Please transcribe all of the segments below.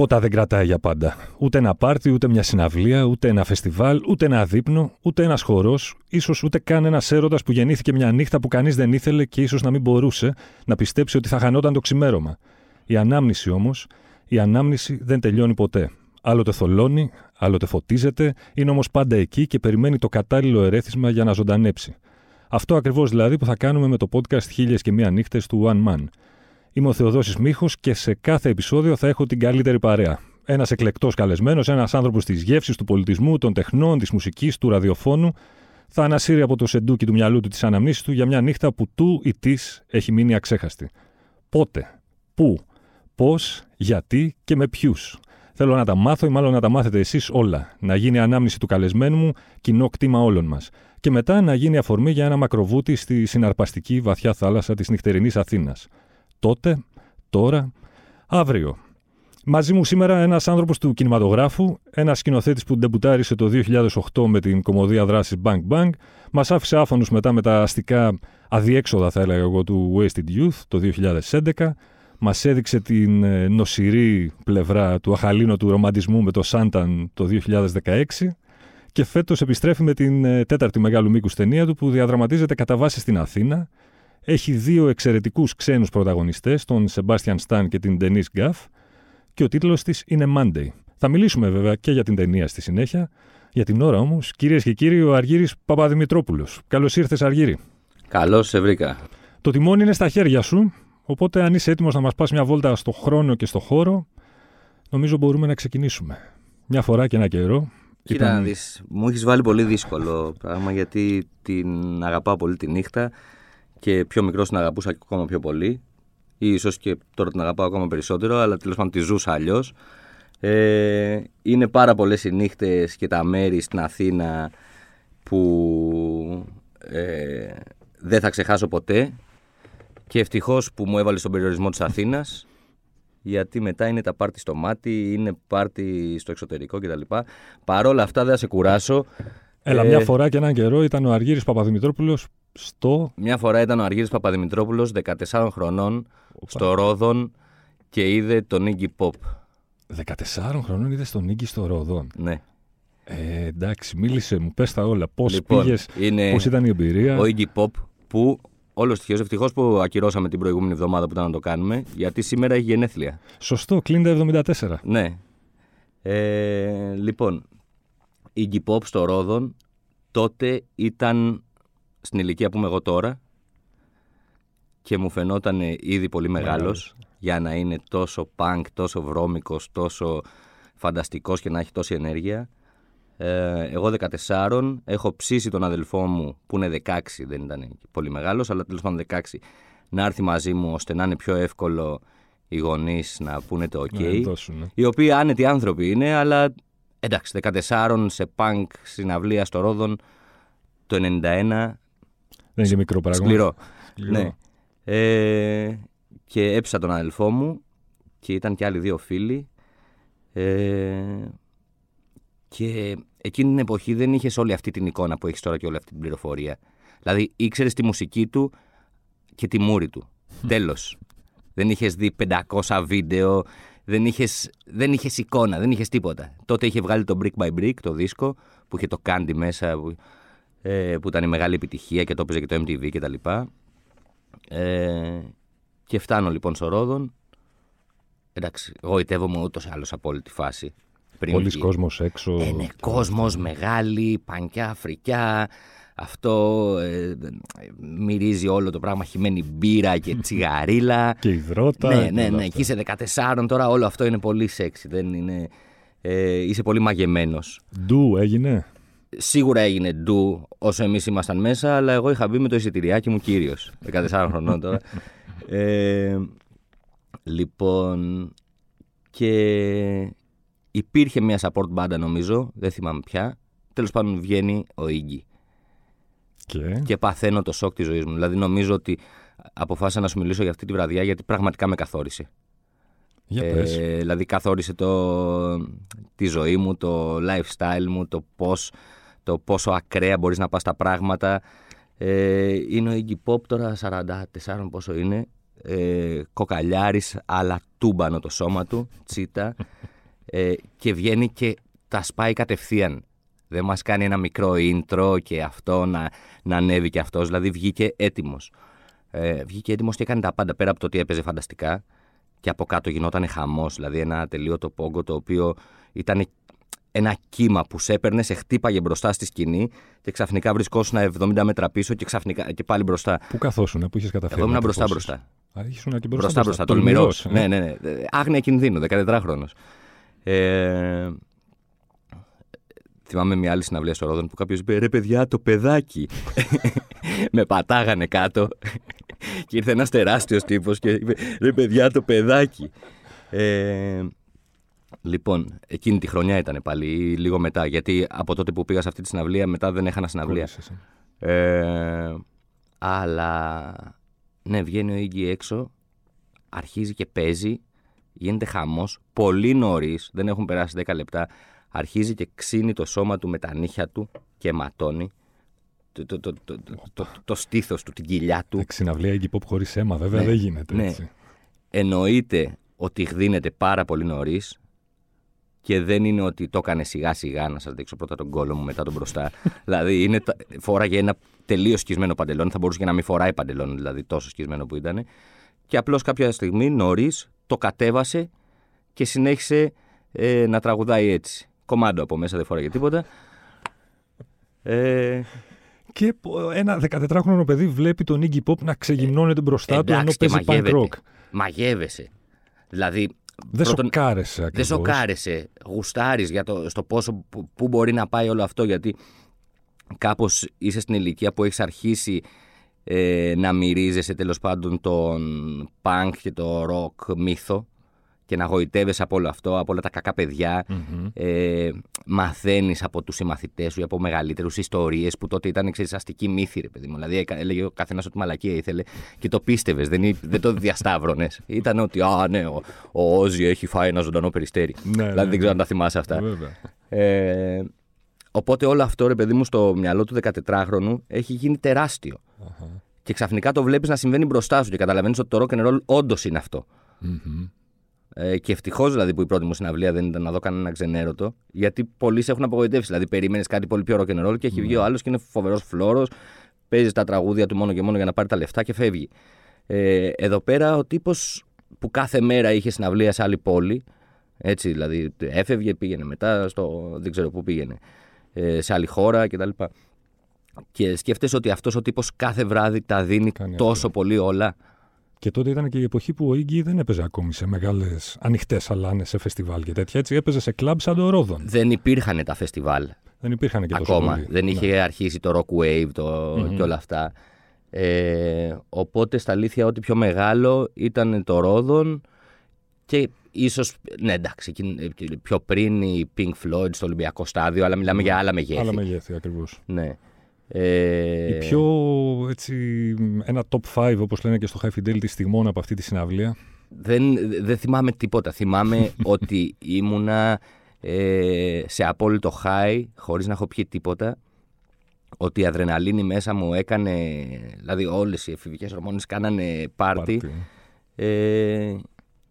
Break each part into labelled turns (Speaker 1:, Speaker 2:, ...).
Speaker 1: Τίποτα δεν κρατάει για πάντα. Ούτε ένα πάρτι, ούτε μια συναυλία, ούτε ένα φεστιβάλ, ούτε ένα δείπνο, ούτε ένας χορός, ίσως ούτε καν ένα έρωτας που γεννήθηκε μια νύχτα που κανείς δεν ήθελε και ίσως να μην μπορούσε να πιστέψει ότι θα χανόταν το ξημέρωμα. Η ανάμνηση όμως, η ανάμνηση δεν τελειώνει ποτέ. Άλλοτε θολώνει, άλλοτε φωτίζεται, είναι όμως πάντα εκεί και περιμένει το κατάλληλο ερέθισμα για να ζωντανέψει. Αυτό ακριβώς δηλαδή που θα κάνουμε με το podcast Χίλιες και Μία Νύχτες του One Man. Είμαι ο Θεοδόσης Μίχος και σε κάθε επεισόδιο θα έχω την καλύτερη παρέα. Ένας εκλεκτός καλεσμένος, ένας άνθρωπος της γεύσης, του πολιτισμού, των τεχνών, της μουσικής, του ραδιοφώνου, θα ανασύρει από το σεντούκι του μυαλού του τις αναμνήσεις του για μια νύχτα που του ή της έχει μείνει αξέχαστη. Πότε, πού, πώς, γιατί και με ποιους. Θέλω να τα μάθω ή μάλλον να τα μάθετε εσείς όλα. Να γίνει ανάμνηση του καλεσμένου μου κοινό κτήμα όλων μας. Και μετά να γίνει αφορμή για ένα μακροβούτι στη συναρπαστική βαθιά θάλασσα της νυχτερινής Αθήνας τότε, τώρα, αύριο. Μαζί μου σήμερα ένας άνθρωπος του κινηματογράφου, ένας σκηνοθέτης που ντεμπουτάρισε το 2008 με την κομμωδία δράσης Bang Bang, μας άφησε άφωνου μετά με τα αστικά αδιέξοδα, θα έλεγα εγώ, του Wasted Youth το 2011. Μας έδειξε την ε, νοσηρή πλευρά του αχαλήνοτου ρομαντισμού με το Σάνταν το 2016 και φέτος επιστρέφει με την ε, τέταρτη μεγάλου μήκους ταινία του που διαδραματίζεται κατά βάση στην Αθήνα έχει δύο εξαιρετικούς ξένους πρωταγωνιστές, τον Σεμπάστιαν Σταν και την Denise Γκαφ, και ο τίτλος της είναι Monday. Θα μιλήσουμε βέβαια και για την ταινία στη συνέχεια. Για την ώρα όμως, κυρίες και κύριοι, ο Αργύρι Παπαδημητρόπουλος. Καλώς ήρθες, Αργύρι.
Speaker 2: Καλώς σε βρήκα.
Speaker 1: Το τιμόνι είναι στα χέρια σου, οπότε αν είσαι έτοιμος να μας πας μια βόλτα στο χρόνο και στο χώρο, νομίζω μπορούμε να ξεκινήσουμε. Μια φορά και ένα καιρό.
Speaker 2: Κοίτα ήταν... να δεις, μου έχεις βάλει πολύ δύσκολο πράγμα γιατί την αγαπάω πολύ τη νύχτα και πιο μικρός την αγαπούσα ακόμα πιο πολύ. Ή ίσως και τώρα την αγαπάω ακόμα περισσότερο, αλλά τέλος πάντων τη ζούσα αλλιώς. Ε, είναι πάρα πολλές οι νύχτες και τα μέρη στην Αθήνα που ε, δεν θα ξεχάσω ποτέ και ευτυχώς που μου έβαλε στον περιορισμό της Αθήνας γιατί μετά είναι τα πάρτι στο μάτι, είναι πάρτι στο εξωτερικό κτλ. Παρ' όλα αυτά δεν θα σε κουράσω.
Speaker 1: Έλα, μια ε, φορά και έναν καιρό ήταν ο Αργύρης Παπαδημητρόπουλος στο...
Speaker 2: Μια φορά ήταν ο Αργύρης Παπαδημητρόπουλος, 14 χρονών, στο Ρόδον και είδε τον Iggy Pop.
Speaker 1: 14 χρονών είδες τον Iggy στο Ρόδον;
Speaker 2: Ναι.
Speaker 1: Ε, εντάξει, μίλησε μου, πες τα όλα. Πώς λοιπόν, πήγες, είναι πώς ήταν η εμπειρία;
Speaker 2: Ο Iggy Pop που όλος τυχαίο, ευτυχώς που ακυρώσαμε την προηγούμενη εβδομάδα που ήταν να το κάνουμε, γιατί σήμερα έχει γενέθλια.
Speaker 1: Σωστό, κλείνει 74.
Speaker 2: Ναι. Ε, λοιπόν, Iggy Pop στο Ρόδον τότε ήταν στην ηλικία που είμαι εγώ τώρα και μου φαινόταν ήδη πολύ μεγάλος για να είναι τόσο punk, τόσο βρώμικος, τόσο φανταστικός και να έχει τόση ενέργεια. Ε, εγώ 14, έχω ψήσει τον αδελφό μου που είναι 16, δεν ήταν πολύ μεγάλος, αλλά τέλος πάντων 16, να έρθει μαζί μου ώστε να είναι πιο εύκολο οι γονείς να πούνε το OK. Ναι, οι οποίοι άνετοι άνθρωποι είναι, αλλά εντάξει, 14 σε punk συναυλία στο Ρόδον το 91
Speaker 1: δεν είναι μικρό πράγμα.
Speaker 2: Σκληρό. Ναι. Ε, και έψα τον αδελφό μου και ήταν και άλλοι δύο φίλοι. Ε, και εκείνη την εποχή δεν είχες όλη αυτή την εικόνα που έχεις τώρα και όλη αυτή την πληροφορία. Δηλαδή ήξερες τη μουσική του και τη μούρη του. Τέλος. δεν είχες δει 500 βίντεο, δεν είχες δεν είχες εικόνα, δεν είχες τίποτα. Τότε είχε βγάλει το Brick by Brick, το δίσκο, που είχε το Candy μέσα ε, που ήταν η μεγάλη επιτυχία και το έπαιζε και το MTV και τα λοιπά. Ε, και φτάνω λοιπόν στο Ρόδον. Εντάξει, γοητεύομαι ούτως ή άλλως από όλη τη φάση.
Speaker 1: Πολλοί κόσμος έξω.
Speaker 2: Ε, ναι, κόσμος, μεγάλη, πανκιά, φρικιά. Αυτό ε, μυρίζει όλο το πράγμα χυμένη μπύρα και τσιγαρίλα.
Speaker 1: και υδρότα.
Speaker 2: Ναι, ναι, ναι. Και είσαι 14 τώρα, όλο αυτό είναι πολύ σεξι. Δεν είναι, ε, είσαι πολύ μαγεμένος.
Speaker 1: Ντου έγινε
Speaker 2: σίγουρα έγινε ντου όσο εμείς ήμασταν μέσα, αλλά εγώ είχα μπει με το εισιτηριάκι μου κύριο. 14 χρονών τώρα. ε, λοιπόν, και υπήρχε μια support μπάντα νομίζω, δεν θυμάμαι πια. Τέλος πάντων βγαίνει ο Ίγκη.
Speaker 1: Και...
Speaker 2: και παθαίνω το σοκ της ζωής μου. Δηλαδή νομίζω ότι αποφάσισα να σου μιλήσω για αυτή τη βραδιά γιατί πραγματικά με καθόρισε.
Speaker 1: Για πες.
Speaker 2: Ε, δηλαδή καθόρισε το, τη ζωή μου, το lifestyle μου, το πώς το πόσο ακραία μπορείς να πας τα πράγματα. Ε, είναι ο Iggy Pop τώρα 44 πόσο είναι. ε, κοκαλιάρης αλλά τούμπανο το σώμα του, τσίτα ε, και βγαίνει και τα σπάει κατευθείαν. Δεν μας κάνει ένα μικρό intro και αυτό να, να ανέβει και αυτός, δηλαδή βγήκε έτοιμος. Ε, βγήκε έτοιμος και έκανε τα πάντα πέρα από το ότι έπαιζε φανταστικά και από κάτω γινόταν χαμός, δηλαδή ένα τελείωτο πόγκο το οποίο ήταν ένα κύμα που σε έπαιρνε, σε χτύπαγε μπροστά στη σκηνή και ξαφνικά βρισκόσουν 70 μέτρα πίσω και, ξαφνικά, και πάλι μπροστά.
Speaker 1: Πού καθόσουν, πού είχες καταφέρει.
Speaker 2: Εγώ ήμουν μπροστά μπροστά.
Speaker 1: Α, ήσουν και μπροστά
Speaker 2: μπροστά. μπροστά. Τολμηρός. Ναι, ναι, ναι. Άγνοια κινδύνου, 14χρονο. Ε, θυμάμαι μια άλλη συναυλία στο Ρόδον που κάποιος είπε ρε παιδιά το παιδάκι. με πατάγανε κάτω και ήρθε ένας τεράστιος τύπος και είπε ρε παιδιά το παιδάκι. Ε, Λοιπόν, εκείνη τη χρονιά ήταν πάλι, λίγο μετά. Γιατί από τότε που πήγα σε αυτή τη συναυλία, μετά δεν έχανα συναυλία. Ε, αλλά ναι, βγαίνει ο Ίγκη έξω, αρχίζει και παίζει, γίνεται χαμός. Πολύ νωρίς, δεν έχουν περάσει 10 λεπτά. Αρχίζει και ξύνει το σώμα του με τα νύχια του και ματώνει το, το, το, το, το, το στήθος του, την κοιλιά του.
Speaker 1: Συναυλία Iggy Pop χωρίς αίμα, βέβαια
Speaker 2: Ναι,
Speaker 1: δεν γίνεται
Speaker 2: ναι.
Speaker 1: έτσι.
Speaker 2: Εννοείται ότι γδίνεται πάρα πολύ νωρίς και δεν είναι ότι το έκανε σιγά σιγά να σας δείξω πρώτα τον κόλο μου μετά τον μπροστά. δηλαδή είναι, τα- φόραγε ένα τελείως σκισμένο παντελόνι, θα μπορούσε και να μην φοράει παντελόνι, δηλαδή τόσο σκισμένο που ήταν. Και απλώς κάποια στιγμή νωρίς το κατέβασε και συνέχισε ε, να τραγουδάει έτσι. Κομμάντο από μέσα, δεν φόραγε τίποτα. Ε,
Speaker 1: Και πο- ένα 14χρονο παιδί βλέπει τον Iggy Pop να ξεγυμνώνεται μπροστά του ενώ
Speaker 2: εντάξει, και
Speaker 1: παίζει punk
Speaker 2: μαγεύεται.
Speaker 1: rock.
Speaker 2: Μαγεύεσαι. Δηλαδή,
Speaker 1: Δεν
Speaker 2: πρώτον-
Speaker 1: σοκάρεσαι
Speaker 2: Δεν
Speaker 1: ακριβώς.
Speaker 2: σοκάρεσαι. Γουστάρεις για το, στο πόσο που, που μπορεί να πάει όλο αυτό. Γιατί κάπως είσαι στην ηλικία που έχεις αρχίσει ε, να μυρίζεσαι τέλος πάντων τον punk και το rock μύθο και να γοητεύεσαι από όλο αυτό, από όλα τα κακά παιδιά.
Speaker 1: Μμμ.
Speaker 2: Ε, Μαθαίνεις από τους συμμαθητές σου ή από μεγαλύτερους ιστορίες που τότε ήταν ξέρεις, αστική μύθη, ρε παιδί μου. Δηλαδή έκα- έλεγε ο καθένας ότι μαλακία ήθελε και το πίστευες, δεν, ή- δεν το διασταύρωνες. ήταν ότι, Α, ναι, ο, ο Όζι έχει φάει ένα ζωντανό περιστέρι.
Speaker 1: Ναι,
Speaker 2: δηλαδή
Speaker 1: ναι,
Speaker 2: δεν ξέρω αν τα θυμάσαι αυτά.
Speaker 1: Βέβαια.
Speaker 2: Ε, οπότε όλο αυτό, ρε παιδί μου, στο μυαλό του 14χρονου έχει γίνει τεράστιο.
Speaker 1: Αχα.
Speaker 2: Και ξαφνικά το βλέπεις να συμβαίνει μπροστά σου και καταλαβαίνεις ότι το rock and roll όντως είναι αυτό.
Speaker 1: Μμμ.
Speaker 2: Ε, και ευτυχώς δηλαδή που η πρώτη μου συναυλία δεν ήταν να δω κανένα ξενέρωτο, γιατί πολλοί σε έχουν απογοητεύσει. Δηλαδή, περίμενε κάτι πολύ πιο rock and roll και έχει βγει ο άλλος και είναι φοβερός φλόρος, παίζεις τα τραγούδια του μόνο και μόνο για να πάρει τα λεφτά και φεύγει. Ε, εδώ πέρα ο τύπος που κάθε μέρα είχε συναυλία σε άλλη πόλη, έτσι δηλαδή έφευγε, πήγαινε μετά στο. δεν ξέρω πού πήγαινε, ε, σε άλλη χώρα κτλ. Και σκέφτεσαι ότι αυτός ο τύπος κάθε βράδυ τα δίνει
Speaker 1: Κάνει
Speaker 2: τόσο
Speaker 1: αυτό.
Speaker 2: πολύ όλα.
Speaker 1: Και τότε ήταν και η εποχή που ο Iggy δεν έπαιζε ακόμη σε μεγάλες ανοιχτές σαλάνες, σε φεστιβάλ και τέτοια. Έτσι έπαιζε σε κλαμπ σαν το Ρόδον.
Speaker 2: Δεν υπήρχαν τα φεστιβάλ.
Speaker 1: Δεν υπήρχαν και τόσο
Speaker 2: ακόμα.
Speaker 1: πολύ.
Speaker 2: Δεν
Speaker 1: Ναι.
Speaker 2: είχε αρχίσει το Rock Wave το,
Speaker 1: Μμμ.
Speaker 2: και όλα αυτά. Ε, οπότε στα αλήθεια ό,τι πιο μεγάλο ήταν το Ρόδον και ίσως, ναι εντάξει, εκείνη- πιο πριν η Pink Floyd στο Ολυμπιακό στάδιο, αλλά μιλάμε για άλλα μεγέθη.
Speaker 1: Άλλα μεγέθη ακριβώς.
Speaker 2: Ναι. Ε,
Speaker 1: Η πιο έτσι, ένα top 5 όπως λένε και στο High Fidelity στιγμών από αυτή τη συναυλία.
Speaker 2: δεν, δεν θυμάμαι τίποτα. Θυμάμαι ότι ήμουνα ε, σε απόλυτο high, χωρίς να έχω πιει τίποτα. Ότι η αδρεναλίνη μέσα μου έκανε, δηλαδή όλες οι εφηβικές ορμόνες κάνανε πάρτι.
Speaker 1: Πάρτι.
Speaker 2: Ε,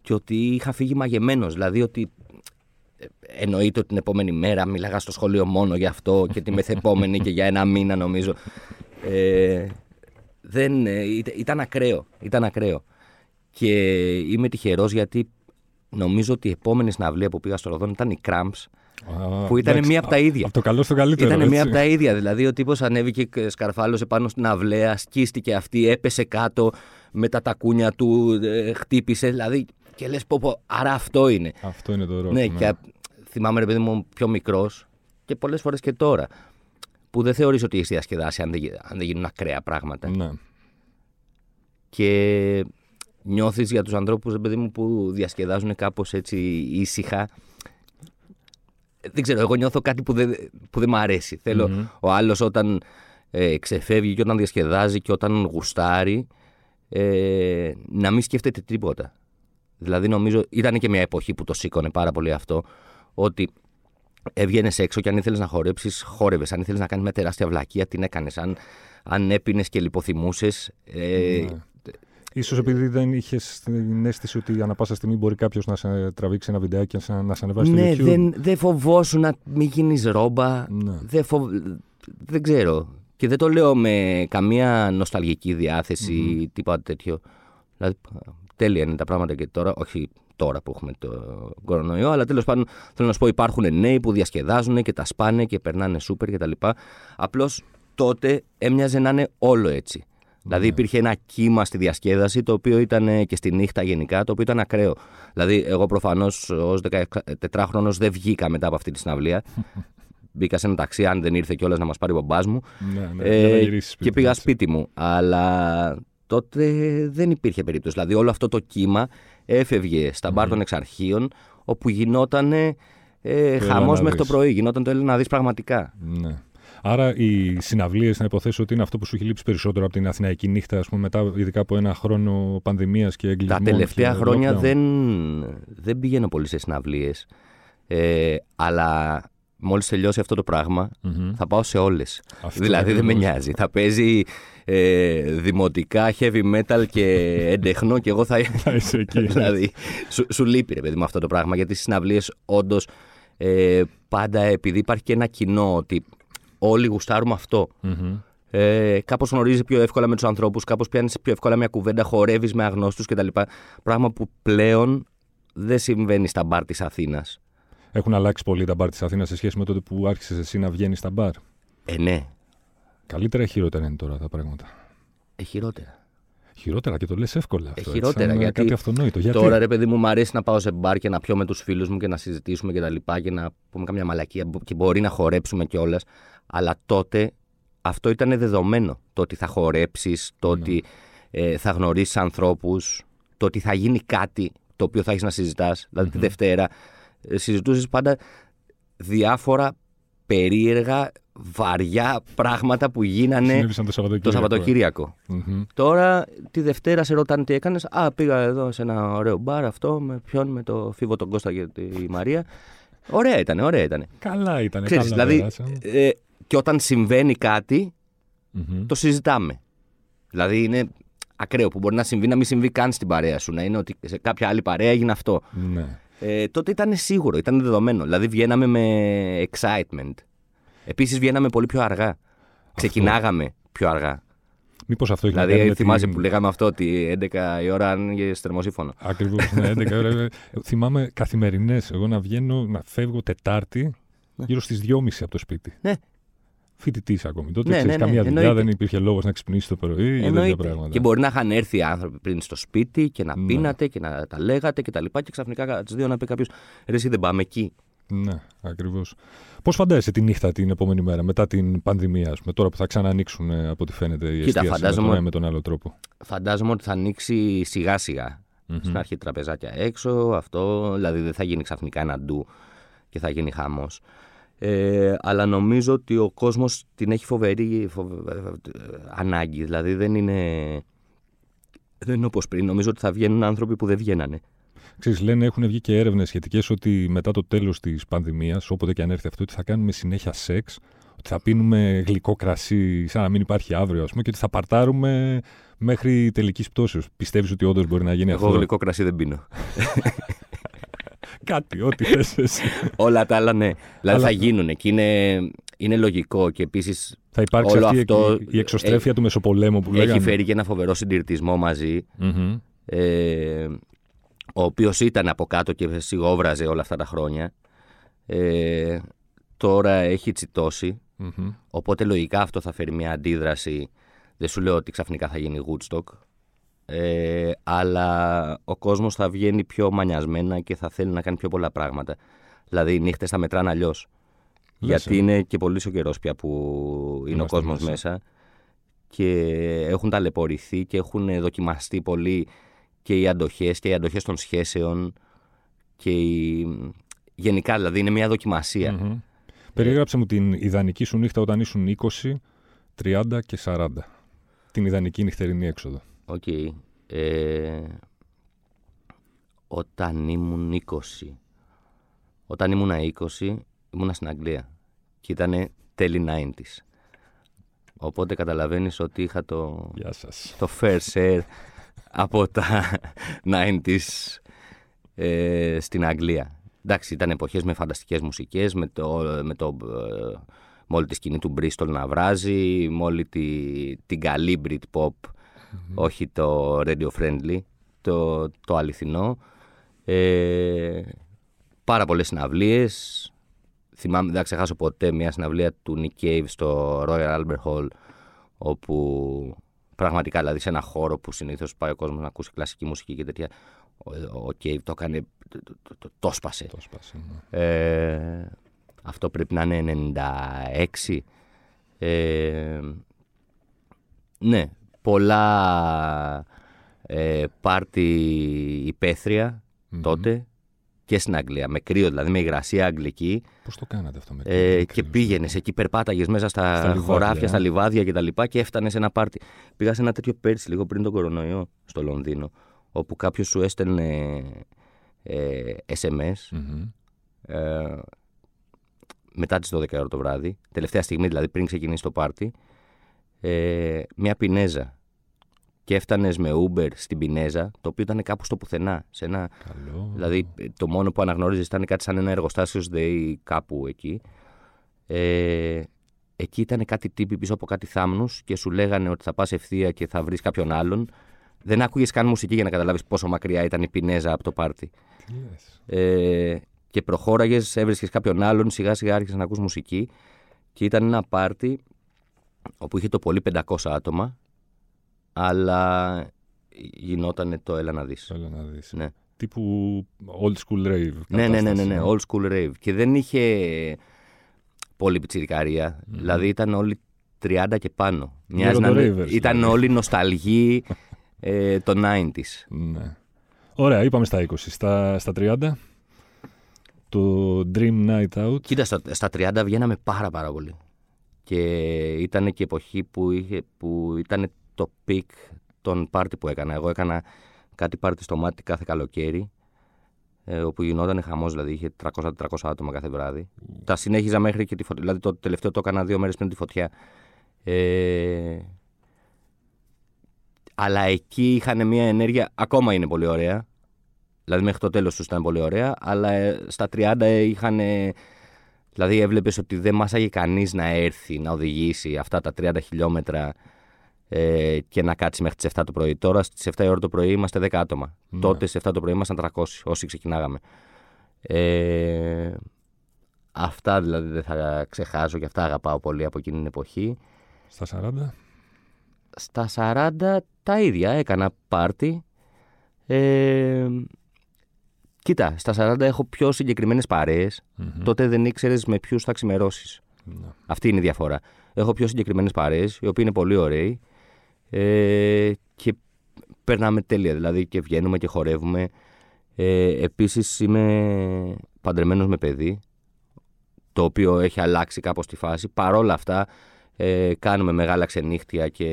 Speaker 2: και ότι είχα φύγει μαγεμένος. Δηλαδή ότι ε, εννοείται ότι την επόμενη μέρα μίλαγα στο σχολείο μόνο για αυτό και τη μεθεπόμενη και για ένα μήνα νομίζω. Ε, δεν, ε, ήταν, ήταν ακραίο. Ήταν ακραίο. Και είμαι τυχερός γιατί νομίζω ότι η επόμενη συναυλία που πήγα στο Ροδόν ήταν η Cramps
Speaker 1: Α,
Speaker 2: που ήταν
Speaker 1: εντάξει,
Speaker 2: μία από τα
Speaker 1: α-
Speaker 2: ίδια.
Speaker 1: Από το καλό στο καλύτερο.
Speaker 2: Ήταν μία
Speaker 1: έτσι.
Speaker 2: από τα ίδια. Δηλαδή ο τύπος ανέβηκε, και σκαρφάλωσε πάνω στην αυλαία, σκίστηκε αυτή, έπεσε κάτω με τα τακούνια του, ε, χτύπησε. Δηλαδή και λες πω, πω, άρα αυτό είναι.
Speaker 1: Αυτό είναι το ρόλο.
Speaker 2: ναι, και α- θυμάμαι ρε παιδί μου πιο μικρός και πολλές φορές και τώρα. Που δεν θεωρείς ότι έχεις διασκεδάσει αν δεν, γι- αν δεν γίνουν ακραία πράγματα.
Speaker 1: ναι.
Speaker 2: Και νιώθεις για τους ανθρώπους, ρε παιδί μου, που διασκεδάζουν κάπως έτσι ήσυχα. Δεν ξέρω, εγώ νιώθω κάτι που δεν, που δεν μ' αρέσει. Θέλω
Speaker 1: Μμμ.
Speaker 2: ο άλλος όταν ε, ξεφεύγει και όταν διασκεδάζει και όταν γουστάρει ε, να μην σκέφτεται τίποτα. Δηλαδή νομίζω ήταν και μια εποχή που το σήκωνε πάρα πολύ αυτό ότι έβγαινες έξω και αν ήθελες να χορέψεις, χόρευες. Αν ήθελες να κάνεις μια τεράστια βλακεία, την έκανες. Αν, αν έπινες και λιποθυμούσες. Ε,
Speaker 1: Ναι. Ίσως επειδή δεν είχες την αίσθηση ότι ανά πάσα στιγμή μπορεί κάποιος να σε τραβήξει ένα βιντεάκι και να σε ανεβάσει
Speaker 2: ναι,
Speaker 1: στο YouTube.
Speaker 2: δεν, δεν φοβόσουν να μην γίνεις ρόμπα.
Speaker 1: Ναι.
Speaker 2: Δεν, φοβ... δεν ξέρω. Και δεν το λέω με καμία νοσταλγική διάθεση ή τίποτα τέτοιο. Δηλαδή, τέλεια είναι τα πράγματα και τώρα. Όχι τώρα που έχουμε το κορονοϊό, αλλά τέλος πάντων θέλω να σου πω υπάρχουν νέοι που διασκεδάζουν και τα σπάνε και περνάνε σούπερ κτλ. Απλώς τότε έμοιαζε να είναι όλο έτσι. Δηλαδή υπήρχε ένα κύμα στη διασκέδαση το οποίο ήταν ε, και στη νύχτα γενικά, το οποίο ήταν ακραίο. Δηλαδή, εγώ προφανώς ως 14χρονο δεν βγήκα μετά από αυτή τη συναυλία. Μπήκα σε ένα ταξί, αν δεν ήρθε κιόλας να μας πάρει ο μπαμπάς μου.
Speaker 1: Ναι, ναι,
Speaker 2: Ε,
Speaker 1: για να γυρίσεις σπίτι,
Speaker 2: και πήγα
Speaker 1: έτσι.
Speaker 2: σπίτι μου. Αλλά τότε δεν υπήρχε περίπτωση. Δηλαδή, όλο αυτό το κύμα έφευγε στα μπαρ των εξαρχείων, όπου γινόταν ε, χαμός
Speaker 1: να
Speaker 2: μέχρι το
Speaker 1: δεις.
Speaker 2: πρωί. Γινόταν το έλα να δεις πραγματικά.
Speaker 1: Ναι. Άρα οι συναυλίες, να υποθέσω ότι είναι αυτό που σου έχει λείψει περισσότερο από την Αθηναϊκή νύχτα, ας πούμε, μετά ειδικά από ένα χρόνο πανδημίας και
Speaker 2: Τα
Speaker 1: εγκλισμών.
Speaker 2: τελευταία
Speaker 1: και
Speaker 2: χρόνια
Speaker 1: lockdown.
Speaker 2: δεν, δεν πηγαίνω πολύ σε συναυλίες. Ε, αλλά μόλις τελειώσει αυτό το πράγμα,
Speaker 1: Μμμ.
Speaker 2: θα πάω σε όλες.
Speaker 1: Αυτό
Speaker 2: Δηλαδή δεν με
Speaker 1: ακριβώς.
Speaker 2: νοιάζει. Θα παίζει ε, δημοτικά, heavy metal και εντεχνό και εγώ θα.
Speaker 1: Θα είσαι εκεί.
Speaker 2: δηλαδή, σου, σου λείπει ρε παιδί με αυτό το πράγμα. Γιατί στις συναυλίες όντως ε, πάντα επειδή υπάρχει και ένα κοινό ότι όλοι γουστάρουμε αυτό.
Speaker 1: Μμμ.
Speaker 2: Ε, κάπως γνωρίζει πιο εύκολα με τους ανθρώπους, κάπως πιάνεις πιο εύκολα μια κουβέντα, χορεύεις με αγνώστους κτλ. Πράγμα που πλέον δεν συμβαίνει στα μπαρ της Αθήνας.
Speaker 1: Έχουν αλλάξει πολύ τα μπαρ της Αθήνας σε σχέση με τότε που άρχισες εσύ να βγαίνεις στα μπαρ;
Speaker 2: Ε, ναι,
Speaker 1: Καλύτερα ή χειρότερα είναι τώρα τα πράγματα;
Speaker 2: ε, χειρότερα.
Speaker 1: Χειρότερα και το λες εύκολα αυτό.
Speaker 2: Ε,
Speaker 1: έτσι,
Speaker 2: χειρότερα,
Speaker 1: σαν
Speaker 2: γιατί
Speaker 1: Κάτι αυτονόητο. Γιατί;
Speaker 2: Τώρα ρε παιδί μου, μου αρέσει να πάω σε μπαρ και να πιω με τους φίλους μου και να συζητήσουμε και τα λοιπά και να πούμε καμιά μαλακία και μπορεί να χορέψουμε κιόλας. Αλλά τότε αυτό ήταν δεδομένο. Το ότι θα χορέψεις, το
Speaker 1: Ναι.
Speaker 2: ότι ε, θα γνωρίσεις ανθρώπους, το ότι θα γίνει κάτι το οποίο θα έχεις να συζητάς. Δηλαδή τη Δευτέρα ε, συζητούσες πάντα διάφορα περίεργα, βαριά πράγματα που γίνανε
Speaker 1: Συνέβησαν το Σαββατοκύριακο.
Speaker 2: το Σαββατοκύριακο.
Speaker 1: Μμμ.
Speaker 2: Τώρα τη Δευτέρα σε ρωτάνε τι έκανες. Α, πήγα εδώ σε ένα ωραίο μπαρ αυτό. Με ποιον, με το Φίβο τον Κώστα και τη Μαρία. Ωραία ήταν, ωραία ήταν.
Speaker 1: Καλά ήταν.
Speaker 2: Ξέρεις,
Speaker 1: καλά
Speaker 2: δηλαδή,
Speaker 1: περάσαμε.
Speaker 2: ε, και όταν συμβαίνει κάτι,
Speaker 1: Μμμ.
Speaker 2: το συζητάμε. Δηλαδή είναι ακραίο που μπορεί να συμβεί να μην συμβεί καν στην παρέα σου. Να είναι ότι σε κάποια άλλη παρέα έγινε αυτό.
Speaker 1: Ναι.
Speaker 2: Ε, τότε ήταν σίγουρο, ήταν δεδομένο. Δηλαδή βγαίναμε με excitement. Επίσης βγαίναμε πολύ πιο αργά. Ξεκινάγαμε πιο αργά.
Speaker 1: Μήπως αυτό έχει να κάνει
Speaker 2: Δηλαδή
Speaker 1: με
Speaker 2: θυμάσαι
Speaker 1: την-
Speaker 2: που λέγαμε αυτό ότι 11 η ώρα άνοιγε θερμοσύφωνο.
Speaker 1: Ακριβώς, ναι, 11 ώρα. Ε, Θυμάμαι καθημερινές. Εγώ να βγαίνω, να φεύγω Τετάρτη γύρω στις 2.30 από το σπίτι.
Speaker 2: Ναι.
Speaker 1: Φοιτητής ακόμη. Τότε
Speaker 2: Ναι,
Speaker 1: ξέρεις,
Speaker 2: ναι, ναι,
Speaker 1: καμία δουλειά,
Speaker 2: εννοείται.
Speaker 1: δεν υπήρχε λόγος να ξυπνήσει το πρωί ή τέτοια
Speaker 2: Εννοείται.
Speaker 1: πράγματα.
Speaker 2: Και μπορεί να είχαν έρθει οι άνθρωποι πριν στο σπίτι και να
Speaker 1: Ναι.
Speaker 2: πίνατε και να τα λέγατε και τα λοιπά και ξαφνικά κατά τις δύο να πει κάποιος ρε εσύ δεν πάμε εκεί.
Speaker 1: Ναι, ακριβώς. Πώς φαντάζεσαι τη νύχτα την επόμενη μέρα μετά την πανδημία, ας πούμε, τώρα που θα ξανανοίξουν ε, από ό,τι φαίνεται η
Speaker 2: Κοίτα,
Speaker 1: εστίαση με
Speaker 2: φαντάζομαι-
Speaker 1: τον ένα ή με τον άλλο τρόπο;
Speaker 2: Φαντάζομαι ότι θα ανοίξει σιγά σιγά.
Speaker 1: Μμμ.
Speaker 2: Στην αρχή τραπεζάκια έξω, αυτό, δηλαδή δεν θα γίνει ξαφνικά ένα ντου και θα γίνει χαμός. Ε, αλλά νομίζω ότι ο κόσμος την έχει φοβερή φοβε- ε, ανάγκη. Δηλαδή δεν είναι, δεν είναι όπως πριν. Νομίζω ότι θα βγαίνουν άνθρωποι που δεν βγαίνανε.
Speaker 1: Ξέρεις, λένε, έχουν βγει και έρευνες σχετικές ότι μετά το τέλος της πανδημίας, όποτε και αν έρθει αυτό, ότι θα κάνουμε συνέχεια σεξ, ότι θα πίνουμε γλυκό κρασί σαν να μην υπάρχει αύριο, ας πούμε, και ότι θα παρτάρουμε μέχρι τελικής πτώσεως. Πιστεύεις ότι όντως μπορεί να γίνει
Speaker 2: Εγώ
Speaker 1: αυτό;
Speaker 2: γλυκό κρασί δεν πίνω.
Speaker 1: Κάτι, ό,τι θες εσύ.
Speaker 2: Όλα τα άλλα ναι. Δηλαδή
Speaker 1: Αλλά-
Speaker 2: θα γίνουν και είναι, είναι λογικό και επίσης
Speaker 1: θα υπάρξει
Speaker 2: Όλο
Speaker 1: αυτή η-
Speaker 2: αυτό
Speaker 1: η, εξωστρέφεια του Μεσοπολέμου που λέγαμε.
Speaker 2: έχει φέρει και ένα φοβερό συντηρητισμό μαζί
Speaker 1: Μμμ.
Speaker 2: ε, ο οποίος ήταν από κάτω και σιγόβραζε όλα αυτά τα χρόνια ε, τώρα έχει τσιτώσει
Speaker 1: Μμμ.
Speaker 2: οπότε λογικά αυτό θα φέρει μια αντίδραση δεν σου λέω ότι ξαφνικά θα γίνει Woodstock ε, αλλά ο κόσμος θα βγαίνει πιο μανιασμένα και θα θέλει να κάνει πιο πολλά πράγματα δηλαδή οι νύχτες θα μετράνε αλλιώς.
Speaker 1: Λες,
Speaker 2: γιατί
Speaker 1: ε.
Speaker 2: είναι και πολύ ο καιρός πια που είναι ο
Speaker 1: Είμαστε
Speaker 2: κόσμος
Speaker 1: μέσα.
Speaker 2: μέσα. και έχουν ταλαιπωρηθεί και έχουν δοκιμαστεί πολύ και οι αντοχές και οι αντοχές των σχέσεων και η... γενικά δηλαδή είναι μια δοκιμασία.
Speaker 1: Μμμ. Περιγράψε μου την ιδανική σου νύχτα όταν ήσουν 20, 30 και 40. Την ιδανική νυχτερινή έξοδο.
Speaker 2: Οκ. Ε, όταν ήμουν 20. Όταν ήμουν 20 ήμουνα στην Αγγλία και ήταν τέλη 90s. Οπότε καταλαβαίνεις ότι είχα το,
Speaker 1: Γεια σας.
Speaker 2: το fair share από τα 90s ε, στην Αγγλία. Εντάξει, ήταν εποχές με φανταστικές μουσικές, με, το, με, το, ε, με όλη τη σκηνή του Bristol να βράζει, με όλη τη, την καλή Britpop, όχι το radio friendly, το, το αληθινό. Ε, πάρα πολλές συναυλίες. Θυμάμαι, δεν θα ξεχάσω ποτέ μια συναυλία του Nick Cave στο Royal Albert Hall, όπου πραγματικά δηλαδή σε ένα χώρο που συνήθως πάει ο κόσμος να ακούσει κλασική μουσική και τέτοια, ο, ο Cave το έκανε, το, το, το, το σπάσε.
Speaker 1: Το σπάσε ναι.
Speaker 2: Ε, αυτό πρέπει να είναι 96. Ε, ναι, πολλά ε, πάρτι υπαίθρια τότε και στην Αγγλία. Με κρύο δηλαδή, με υγρασία αγγλική.
Speaker 1: Πώς το κάνατε αυτό με
Speaker 2: κρύο. Ε, και πήγαινες εκεί, περπάταγες μέσα στα, στα χωράφια, στα λιβάδια κτλ. Και, και έφτανες σε ένα πάρτι. Πήγα σε ένα τέτοιο πέρσι λίγο πριν τον κορονοϊό στο Λονδίνο, όπου κάποιος σου έστελνε ε, SMS. Ε, μετά τις 12 ώρα το βράδυ, τελευταία στιγμή δηλαδή πριν ξεκινήσει το πάρτι, ε, μια πινέζα και έφτανες με Uber στην Πινέζα, το οποίο ήταν κάπου στο πουθενά. Σε ένα,
Speaker 1: Καλό.
Speaker 2: Δηλαδή, το μόνο που αναγνώριζες ήταν κάτι σαν ένα εργοστάσιο ΔΕΗ κάπου εκεί. Ε, εκεί ήταν κάτι τύποι πίσω από κάτι θάμνους και σου λέγανε ότι θα πας ευθεία και θα βρεις κάποιον άλλον. Δεν άκουγες καν μουσική για να καταλάβεις πόσο μακριά ήταν η Πινέζα από το πάρτι. Ε, και προχώραγες, έβρισκες κάποιον άλλον, σιγά σιγά άρχισες να ακούς μουσική. Και ήταν ένα πάρτι όπου είχε το πολύ 500 άτομα αλλά γινόταν το έλα να δεις.
Speaker 1: Έλα να δεις.
Speaker 2: Ναι.
Speaker 1: Τύπου old school rave.
Speaker 2: Ναι, ναι, ναι, ναι, ναι, old school rave. Και δεν είχε πολύ πιτσιρικαρία. Mm-hmm. Δηλαδή ήταν όλοι 30 και πάνω.
Speaker 1: Μοιάζει να ravers,
Speaker 2: ήταν δηλαδή. όλοι νοσταλγοί ε, των 90s.
Speaker 1: Ναι. Ωραία, είπαμε στα 20. Στα, στα 30, το Dream Night Out.
Speaker 2: Κοίτα, στα, στα 30 βγαίναμε πάρα πάρα πολύ. Και ήταν και εποχή που, είχε, που ήταν το peak των πάρτι που έκανα. Εγώ έκανα κάτι πάρτι στο μάτι κάθε καλοκαίρι, ε, όπου γινόταν χαμός, δηλαδή είχε 300-400 άτομα κάθε βράδυ. Τα συνέχιζα μέχρι και τη φωτιά. Δηλαδή το τελευταίο το έκανα δύο μέρες πριν τη φωτιά. Ε, αλλά εκεί είχαν μια ενέργεια, ακόμα είναι πολύ ωραία. Δηλαδή μέχρι το τέλος τους ήταν πολύ ωραία, αλλά ε, στα 30 είχαν. Δηλαδή έβλεπες ότι δεν μάσαγε κανείς να έρθει να οδηγήσει αυτά τα 30 χιλιόμετρα ε, και να κάτσει μέχρι τις 7 το πρωί. Τώρα στις 7 η ώρα το πρωί είμαστε 10 άτομα. Ναι. Τότε στις 7 το πρωί ήμασταν 300 όσοι ξεκινάγαμε. Ε, αυτά δηλαδή δεν θα ξεχάσω και αυτά αγαπάω πολύ από εκείνη την εποχή.
Speaker 1: Στα 40?
Speaker 2: Στα 40 τα ίδια. Έκανα πάρτι. Ε, κοίτα, στα 40 έχω πιο συγκεκριμένες Τότε δεν ήξερες με ποιους θα ξημερώσεις. Ναι. Αυτή είναι η διαφορά. Έχω πιο συγκεκριμένες παρέες, οι οποίοι είναι πολύ ωραίοι ε, και περνάμε τέλεια. Δηλαδή και βγαίνουμε και χορεύουμε. Ε, επίσης είμαι παντρεμένος με παιδί, το οποίο έχει αλλάξει κάπως τη φάση. Παρόλα αυτά ε, κάνουμε μεγάλα ξενύχτια και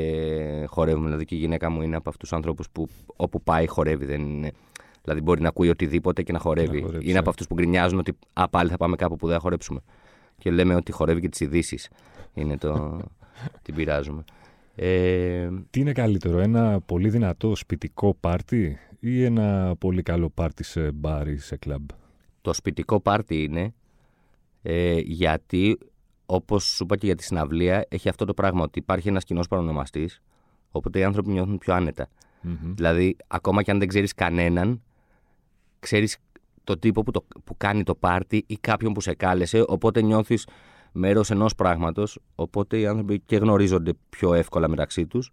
Speaker 2: χορεύουμε. Δηλαδή και η γυναίκα μου είναι από αυτούς τους ανθρώπους που όπου πάει χορεύει. Δεν είναι... Δηλαδή μπορεί να ακούει οτιδήποτε και να χορεύει. είναι από ε. αυτούς που γκρινιάζουν ότι α, πάλι θα πάμε κάπου που δεν θα χορέψουμε. Και λέμε ότι χορεύει και τις ειδήσεις. Είναι το... την πειράζουμε.
Speaker 1: Ε... Τι είναι καλύτερο, ένα πολύ δυνατό σπιτικό πάρτι ή ένα πολύ καλό πάρτι σε μπάρ ή σε κλαμπ;
Speaker 2: Το σπιτικό πάρτι είναι ε, γιατί όπως σου είπα και για τη συναυλία έχει αυτό το πράγμα ότι υπάρχει ένας κοινός παρονομαστής οπότε οι άνθρωποι νιώθουν πιο άνετα. Mm-hmm. Δηλαδή ακόμα και αν δεν ξέρεις κανέναν ξέρεις το τύπο που, το, που κάνει το πάρτι ή κάποιον που σε κάλεσε οπότε νιώθεις μέρος ενός πράγματος. Οπότε οι άνθρωποι και γνωρίζονται πιο εύκολα μεταξύ τους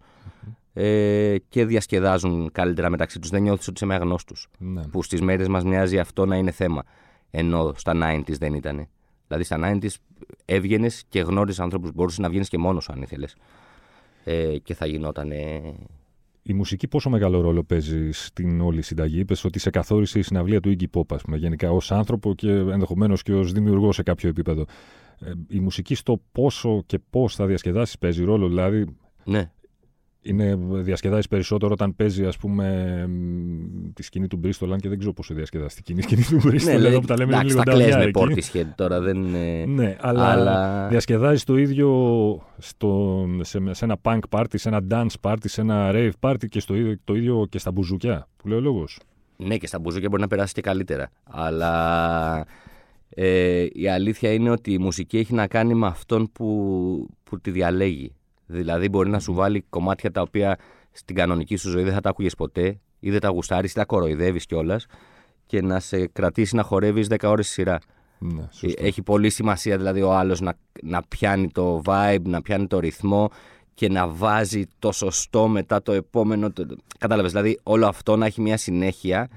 Speaker 2: ε, και διασκεδάζουν καλύτερα μεταξύ τους. Δεν νιώθεις ότι είσαι με αγνώστου. Ναι. Που στις μέρες μας μοιάζει αυτό να είναι θέμα. Ενώ στα 90s δεν ήταν. Δηλαδή στα 90s έβγαινες και γνώριζε ανθρώπους. Μπορούσες να βγαίνεις και μόνος αν ήθελες. Ε, και θα γινόταν.
Speaker 1: Η μουσική πόσο μεγάλο ρόλο παίζει στην όλη συνταγή; Είπες ότι σε καθόρισε η συναυλία του Iggy Pop, πούμε, γενικά ως άνθρωπο και ενδεχομένως και ως δημιουργός σε κάποιο επίπεδο. Ε, η μουσική στο πόσο και πώς θα διασκεδάσεις παίζει ρόλο. Δηλαδή,
Speaker 2: ναι.
Speaker 1: Είναι, διασκεδάζεις περισσότερο όταν παίζει ας πούμε τη σκηνή του Bristol αν και δεν ξέρω πόσο διασκεδαστική είναι η σκηνή του Bristol
Speaker 2: Ναι,
Speaker 1: εδώ
Speaker 2: λέει,
Speaker 1: που τα λέμε
Speaker 2: εντάξει,
Speaker 1: λίγο
Speaker 2: τα κλαις με
Speaker 1: νταβιάρικη.
Speaker 2: Portishead τώρα, δεν είναι...
Speaker 1: Ναι, αλλά,
Speaker 2: Αλλά-
Speaker 1: διασκεδάζεις το ίδιο στο, σε, σε ένα punk party, σε ένα dance party, σε ένα rave party και στο ίδιο, το ίδιο και στα μπουζουκιά, που λέει ο λόγος.
Speaker 2: Ναι, και στα μπουζούκια μπορεί να περάσει και καλύτερα. Αλλά ε, η αλήθεια είναι ότι η μουσική έχει να κάνει με αυτόν που, που τη διαλέγει. Δηλαδή, μπορεί να σου βάλει κομμάτια τα οποία στην κανονική σου ζωή δεν θα τα άκουγες ποτέ ή δεν τα γουστάρεις ή τα κοροϊδεύεις κιόλας και να σε κρατήσει να χορεύεις 10 ώρες σειρά.
Speaker 1: Ναι,
Speaker 2: Ε,
Speaker 1: σωστό.
Speaker 2: Έχει πολύ σημασία δηλαδή ο άλλος να, να πιάνει το vibe, να πιάνει το ρυθμό και να βάζει το σωστό μετά το επόμενο. Το... Κατάλαβες, δηλαδή όλο αυτό να έχει μια συνέχεια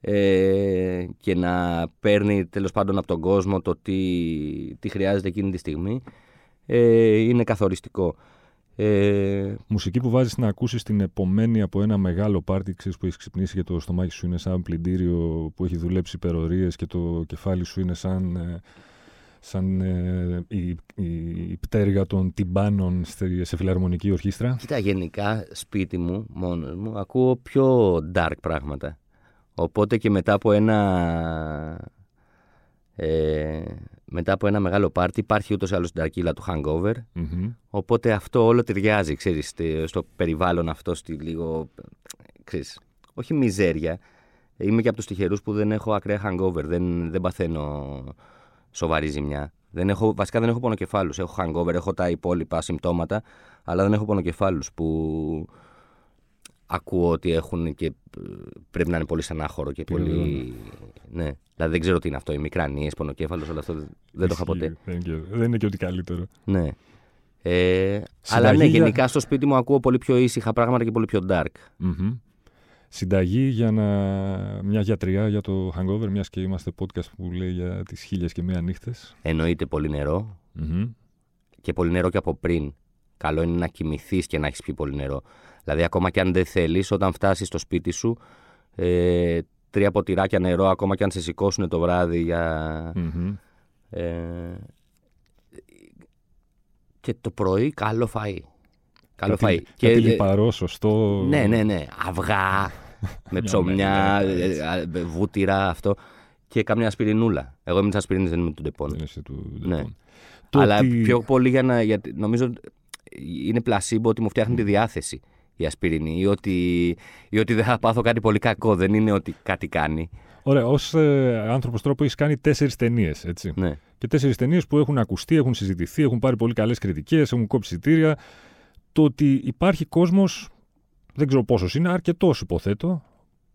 Speaker 2: ε, και να παίρνει τέλος πάντων από τον κόσμο το τι, τι χρειάζεται εκείνη τη στιγμή ε, είναι καθοριστικό. Ε,
Speaker 1: Μουσική που βάζεις να ακούσεις την επομένη από ένα μεγάλο πάρτι, ξέρεις που έχεις ξυπνήσει και το στομάχι σου είναι σαν πλυντήριο που έχει δουλέψει υπερορίες και το κεφάλι σου είναι σαν, ε, σαν ε, η, η, η πτέρυγα των τυμπάνων στη- σε φιλαρμονική ορχήστρα.
Speaker 2: Κοίτα, γενικά σπίτι μου, μόνος μου, ακούω πιο dark πράγματα. Οπότε και μετά από ένα... Ε, μετά από ένα μεγάλο πάρτι υπάρχει ούτως ή άλλως την ταρκύλα του hangover.
Speaker 1: Μμμ.
Speaker 2: Οπότε αυτό όλο ταιριάζει, ξέρεις, στη- στο περιβάλλον αυτό, στη λίγο, ξέρεις, όχι μιζέρια. Είμαι και από τους τυχερούς που δεν έχω ακραία hangover, δεν, δεν παθαίνω σοβαρή ζημιά. Δεν έχω, βασικά δεν έχω πονοκεφάλους, έχω hangover, έχω τα υπόλοιπα συμπτώματα, αλλά δεν έχω πονοκεφάλους που ακούω ότι έχουν και ε, πρέπει να είναι πολύ στενάχωρο και πολύ... Ναι, δηλαδή δεν ξέρω τι είναι αυτό, οι μικρανίες, πονοκέφαλος, όλο αυτό δεν, δεν το είχα ποτέ.
Speaker 1: Ισχύει. Δεν είναι, και, δεν είναι και ό,τι καλύτερο.
Speaker 2: Ναι. Ε, αλλά
Speaker 1: Συνταγή
Speaker 2: ναι,
Speaker 1: για-
Speaker 2: γενικά στο σπίτι μου ακούω πολύ πιο ήσυχα πράγματα και πολύ πιο dark.
Speaker 1: Μμμ. Συνταγή για να... μια γιατριά για το hangover, μιας και είμαστε podcast που λέει για τις χίλιες και μία νύχτες.
Speaker 2: Εννοείται πολύ νερό
Speaker 1: Μμμ.
Speaker 2: και πολύ νερό και από πριν. Καλό είναι να κοιμηθείς και να έχεις πιει πολύ νερό. Δηλαδή, ακόμα και αν δεν θέλεις, όταν φτάσεις στο σπίτι σου, ε, τρία ποτηράκια νερό, ακόμα και αν σε σηκώσουν το βράδυ για.
Speaker 1: Μμμ.
Speaker 2: Ε, και το πρωί καλό φαΐ. Καλό φαΐ.
Speaker 1: Κάτι,
Speaker 2: Και,
Speaker 1: κάτι
Speaker 2: ε,
Speaker 1: λιπαρό, σωστό.
Speaker 2: Ναι, ναι, ναι. Αυγά, με ψωμιά, ε, ε, βούτυρα, αυτό. Και καμιά ασπιρινούλα. Εγώ είμαι της ασπιρίνης, δεν είμαι του ντεπών.
Speaker 1: Δεν είσαι του,
Speaker 2: Ναι.
Speaker 1: λοιπόν. Το
Speaker 2: Αλλά
Speaker 1: ότι-
Speaker 2: πιο πολύ για να. Γιατί νομίζω είναι πλασίμπο ότι μου φτιάχνει τη διάθεση η ασπιρίνη ή ότι, ή ότι δεν θα πάθω κάτι πολύ κακό. Δεν είναι ότι κάτι κάνει.
Speaker 1: Ωραία, ως ε, άνθρωπος τρόπος έχεις κάνει τέσσερις ταινίες, έτσι.
Speaker 2: Ναι.
Speaker 1: Και τέσσερις ταινίες που έχουν ακουστεί, έχουν συζητηθεί, έχουν πάρει πολύ καλές κριτικές, έχουν κόψει εισιτήρια. Το ότι υπάρχει κόσμος, δεν ξέρω πόσος είναι, αρκετός υποθέτω,